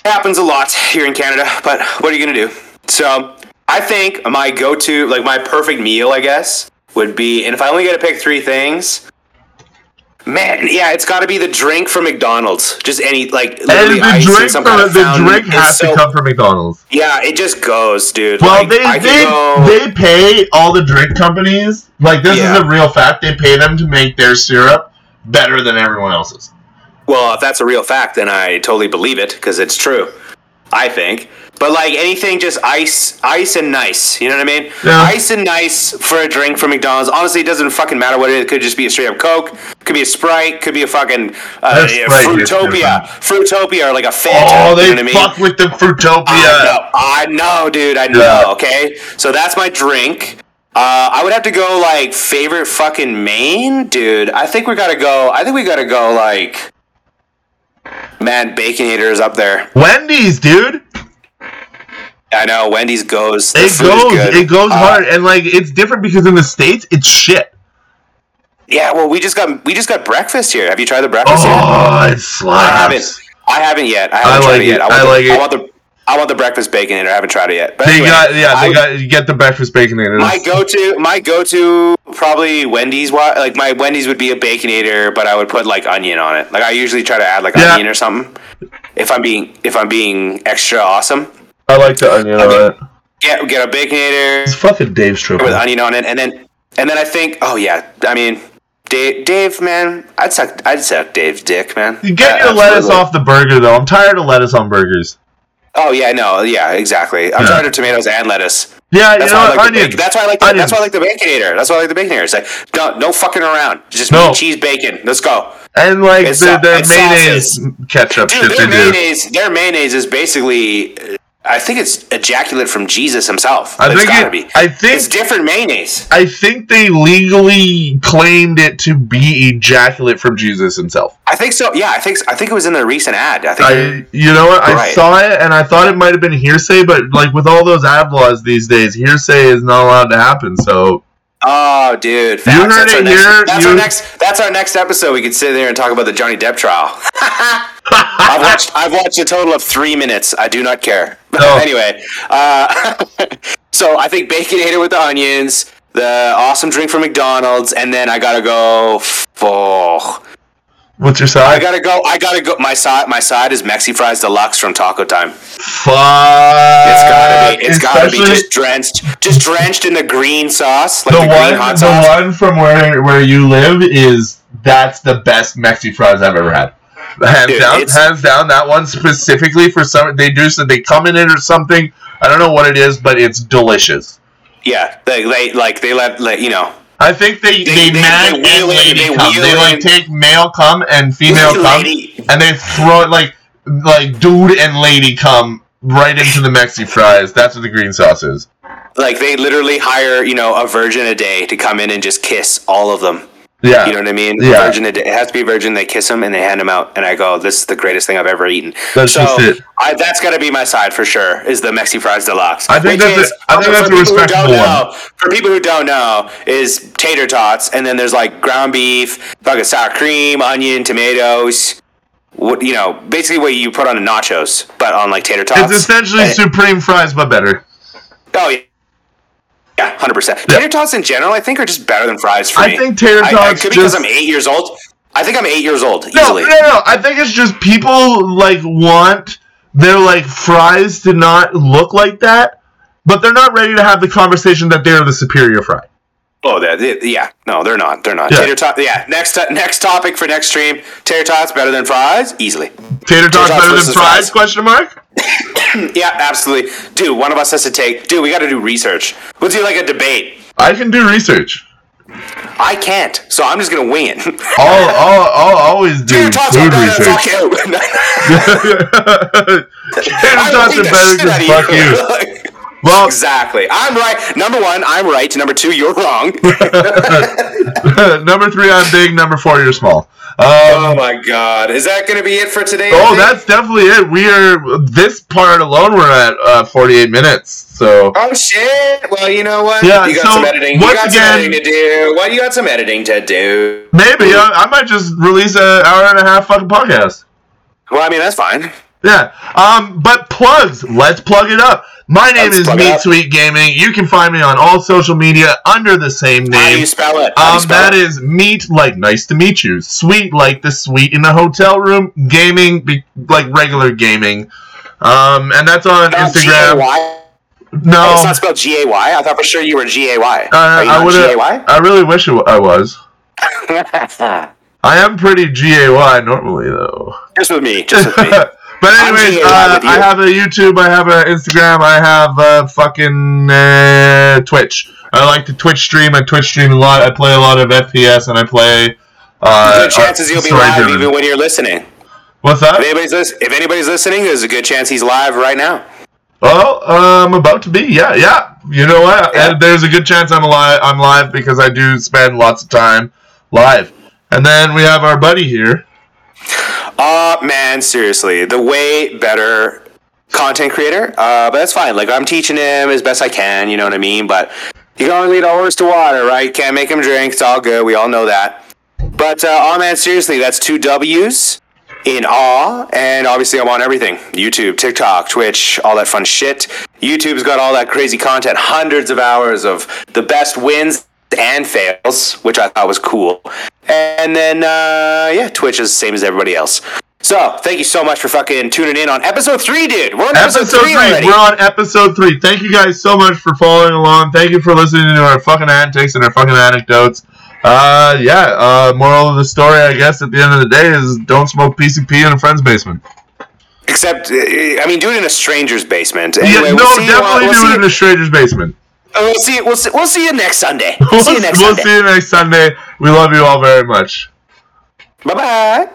S1: happens a lot here in Canada, but what are you gonna do? So I think my go-to, like my perfect meal, I guess, would be, and if I only get to pick three things, Man, yeah, it's got to be the drink from McDonald's. Just any like
S2: And the drink,
S1: some
S2: from,
S1: kind of
S2: the drink has
S1: so-
S2: to come from McDonald's.
S1: Yeah, it just goes, dude.
S2: Well,
S1: Like,
S2: they
S1: I
S2: they,
S1: go-
S2: they pay all the drink companies. Like this
S1: Yeah.
S2: is a real fact. They pay them to make their syrup better than everyone else's.
S1: Well, if that's a real fact, then I totally believe it because it's true. I think. But like anything, just ice, ice and nice. You know what I mean?
S2: Yeah.
S1: Ice and nice for a drink from McDonald's. Honestly, it doesn't fucking matter what it is. It could just be a straight up Coke. Could be a Sprite. Could be a fucking uh, Fruitopia. Fruitopia or like a Fanta.
S2: Oh,
S1: you
S2: they
S1: know what I mean?
S2: fuck with the Fruitopia.
S1: I know, I know, dude. I know.
S2: Yeah.
S1: Okay, so that's my drink. Uh, I would have to go like favorite fucking main, dude. I think we gotta go. I think we gotta go like, man, Baconator is up there.
S2: Wendy's, dude.
S1: I know Wendy's goes. The
S2: It goes, it goes
S1: Uh,
S2: hard, and like it's different because in the states it's shit.
S1: Yeah, well, we just got we just got breakfast here. Have you tried the breakfast yet?
S2: Oh, it
S1: I haven't.
S2: slaps.
S1: I haven't yet. I
S2: I
S1: haven't tried
S2: like
S1: it yet. I want,
S2: I
S1: the,
S2: like it.
S1: I want the. I want the breakfast baconator. I haven't tried it yet. But
S2: They
S1: anyway,
S2: got yeah, they
S1: would-
S2: got you get the breakfast baconator.
S1: My go-to, my go-to, probably Wendy's. Like my Wendy's would be a baconator, but I would put like onion on it. Like I usually try to add like
S2: Yeah.
S1: onion or something. If I'm being, if I'm being extra awesome,
S2: I like the onion on it.
S1: get get a baconator
S2: It's fucking Dave's Dave
S1: with onion on it, and then and then I think, oh yeah, I mean, Dave, Dave, man, I'd suck, I'd suck Dave's dick, man.
S2: You get
S1: Uh,
S2: your lettuce off the burger though. I'm tired of lettuce on burgers.
S1: Oh yeah, no, yeah, exactly. I'm
S2: Yeah.
S1: tired of tomatoes and lettuce.
S2: Yeah,
S1: That's
S2: you know
S1: why I
S2: what?
S1: like the
S2: Onion.
S1: bacon. That's why I like the, that's why I like the baconator. That's why I like the baconator. It's like no, no fucking around. Just
S2: No.
S1: cheese, bacon. Let's go.
S2: And like
S1: It's
S2: the,
S1: it's
S2: mayonnaise ketchup
S1: Dude,
S2: shit
S1: their
S2: they do.
S1: mayonnaise, their mayonnaise is basically, I think it's ejaculate from Jesus himself.
S2: I
S1: It's
S2: think
S1: gotta
S2: it-
S1: be.
S2: I think-
S1: it's different mayonnaise.
S2: I think they legally claimed it to be ejaculate from Jesus himself.
S1: I think so. Yeah, I think I think it was in the recent ad. I think.
S2: I, you know what? I
S1: Right.
S2: saw it and I thought it might have been hearsay, but like with all those ad laws these days, hearsay is not allowed to happen. So
S1: oh, dude, facts.
S2: heard
S1: that's
S2: it
S1: our next,
S2: here,
S1: That's our
S2: you-
S1: next. That's our next episode. We could sit there and talk about the Johnny Depp trial. [laughs] I've [laughs] watched. I've watched a total of three minutes. I do not care. [laughs]
S2: No.
S1: anyway, uh, so I think baconator with the onions, the awesome drink from McDonald's, and then I gotta go. Oh,
S2: what's your side?
S1: I gotta go. I gotta go. My side. My side is Mexi Fries Deluxe from Taco Time.
S2: Fuck.
S1: It's gotta be. It's gotta be just drenched, just drenched in the green sauce, like
S2: the
S1: the,
S2: one.
S1: hot
S2: The one from where where you live is that's the best Mexi fries I've ever had. Hands
S1: Dude,
S2: down, hands down. That one specifically for some they do so they come in it or something. I don't know what it is, but it's delicious.
S1: Yeah, they, they like they let, let you know.
S2: I think they
S1: They-
S2: they,
S1: they-
S2: man
S1: they
S2: and
S1: in-
S2: lady
S1: they
S2: cum. They like
S1: in-
S2: take male cum and female cum, and they throw it like like dude and lady cum right into the Mexi fries. That's what the green sauce is.
S1: Like they literally hire you know a virgin a day to come in and just kiss all of them.
S2: Yeah,
S1: You know what I mean?
S2: Yeah.
S1: Virgin. It has to be virgin. They kiss them and they hand them out, and I go, "This is the greatest thing I've ever eaten."
S2: That's
S1: so
S2: just it.
S1: I, that's got to be my side for sure. Is the Mexi Fries Deluxe?
S2: I think that's
S1: is-
S2: I think that's a
S1: people who
S2: respectable
S1: don't
S2: one.
S1: know- For people who don't know, is tater tots, and then there's like ground beef, fucking sour cream, onion, tomatoes. What you know, basically what you put on the nachos, but on like tater tots.
S2: it's essentially
S1: And-
S2: supreme fries but better.
S1: Oh yeah. Yeah, hundred percent.
S2: Yeah.
S1: Tater tots in general, I think, are just better than fries for
S2: I
S1: me.
S2: think tater
S1: I- I,
S2: tots
S1: could be because I'm eight years old. I think I'm eight years old
S2: No,
S1: easily.
S2: no, no. I think it's just people like want their like fries to not look like that, but they're not ready to have the conversation that they're the superior fry.
S1: Oh, that yeah. No, they're not. They're not.
S2: Yeah.
S1: Tater tot. Yeah. Next next topic for next stream. Tater tots better than fries easily.
S2: Tater tots
S1: tots
S2: better than fries?
S1: fries.
S2: Question mark. [coughs]
S1: Yeah, absolutely. Dude, one of us has to take. Dude, we got to do research. We'll do like a debate.
S2: I can do research.
S1: I can't, so I'm just gonna wing [laughs] it.
S2: I'll, I'll, I'll always do
S1: tots
S2: food research.
S1: fuck you. [laughs] [laughs]
S2: Tater
S1: I
S2: tots are better than fuck you. Well,
S1: exactly. I'm right. Number one, I'm right. Number two, you're wrong. [laughs] [laughs]
S2: number three, I'm big. Number four, you're small. Um,
S1: oh my god. Is that going to be it for today?
S2: Oh, that's definitely it. We are this part alone. We're at uh, 48 minutes. So
S1: Oh shit! Well, you know what?
S2: Yeah,
S1: you got
S2: so,
S1: some editing. You got
S2: again-
S1: some editing to do. Well, you got some editing to do.
S2: maybe I, I might just release an hour and a half fucking podcast.
S1: Well, I mean that's fine.
S2: Yeah. Um, but plugs. Let's plug it up. My name
S1: Let's
S2: is
S1: Meet.
S2: Suite Gaming. You can find me on all social media under the same
S1: How do you
S2: name.
S1: spell it? How
S2: Um,
S1: spell
S2: that
S1: it?
S2: is meet like nice to meet you. Suite like the suite in the hotel room. Gaming be, like regular gaming. Um, and that's on
S1: Not
S2: Instagram.
S1: G-A-Y?
S2: No,
S1: Oh, it's not spelled G A Y. I thought for sure you were G A Y.
S2: uh, I would.
S1: G A Y?
S2: I really wish it w- I was. [laughs] I am pretty gay normally though.
S1: Just with me. Just with me. [laughs]
S2: but anyways, uh. I have a YouTube, I have an Instagram, I have a fucking uh, Twitch. I like to Twitch stream. I Twitch stream a lot. I play a lot of FPS, and I play. Uh,
S1: Good chances you'll be live
S2: driven.
S1: even when you're listening.
S2: What's that?
S1: If anybody's, lis- if anybody's listening, there's a good chance he's live right now.
S2: Oh, I'm about to be. Yeah, yeah. You know what?
S1: Yeah.
S2: And there's a good chance I'm alive. I'm live because I do spend lots of time live. And then we have our buddy here.
S1: Uh man, seriously, the way better content creator. Uh, but that's fine. Like I'm teaching him as best I can. You know what I mean? But you can only lead a horse to water, right? Can't make him drink. It's all good. We all know that. But uh, oh man, seriously, that's two W's in awe, and obviously I'm on everything: YouTube, TikTok, Twitch, all that fun shit. YouTube's got all that crazy content, hundreds of hours of the best wins and fails, which I thought was cool. And then uh, yeah, Twitch is the same as everybody else. So thank you so much for fucking tuning in on episode three, dude. We're on episode,
S2: Episode
S1: three,
S2: three. We're on episode three. Thank you guys so much for following along. Thank you for listening to our fucking antics and our fucking anecdotes. Uh, yeah. Uh, moral of the story, I guess, at the end of the day, is don't smoke PCP in a friend's basement.
S1: Except, uh, I mean, do it in a stranger's basement.
S2: Yeah, no,
S1: we'll
S2: definitely
S1: we'll
S2: do it in a stranger's basement.
S1: Uh, We'll see. We'll see. We'll see you next Sunday. We'll [laughs]
S2: We'll,
S1: see you next
S2: we'll
S1: Sunday.
S2: see you next Sunday. We love you all very much.
S1: Bye bye.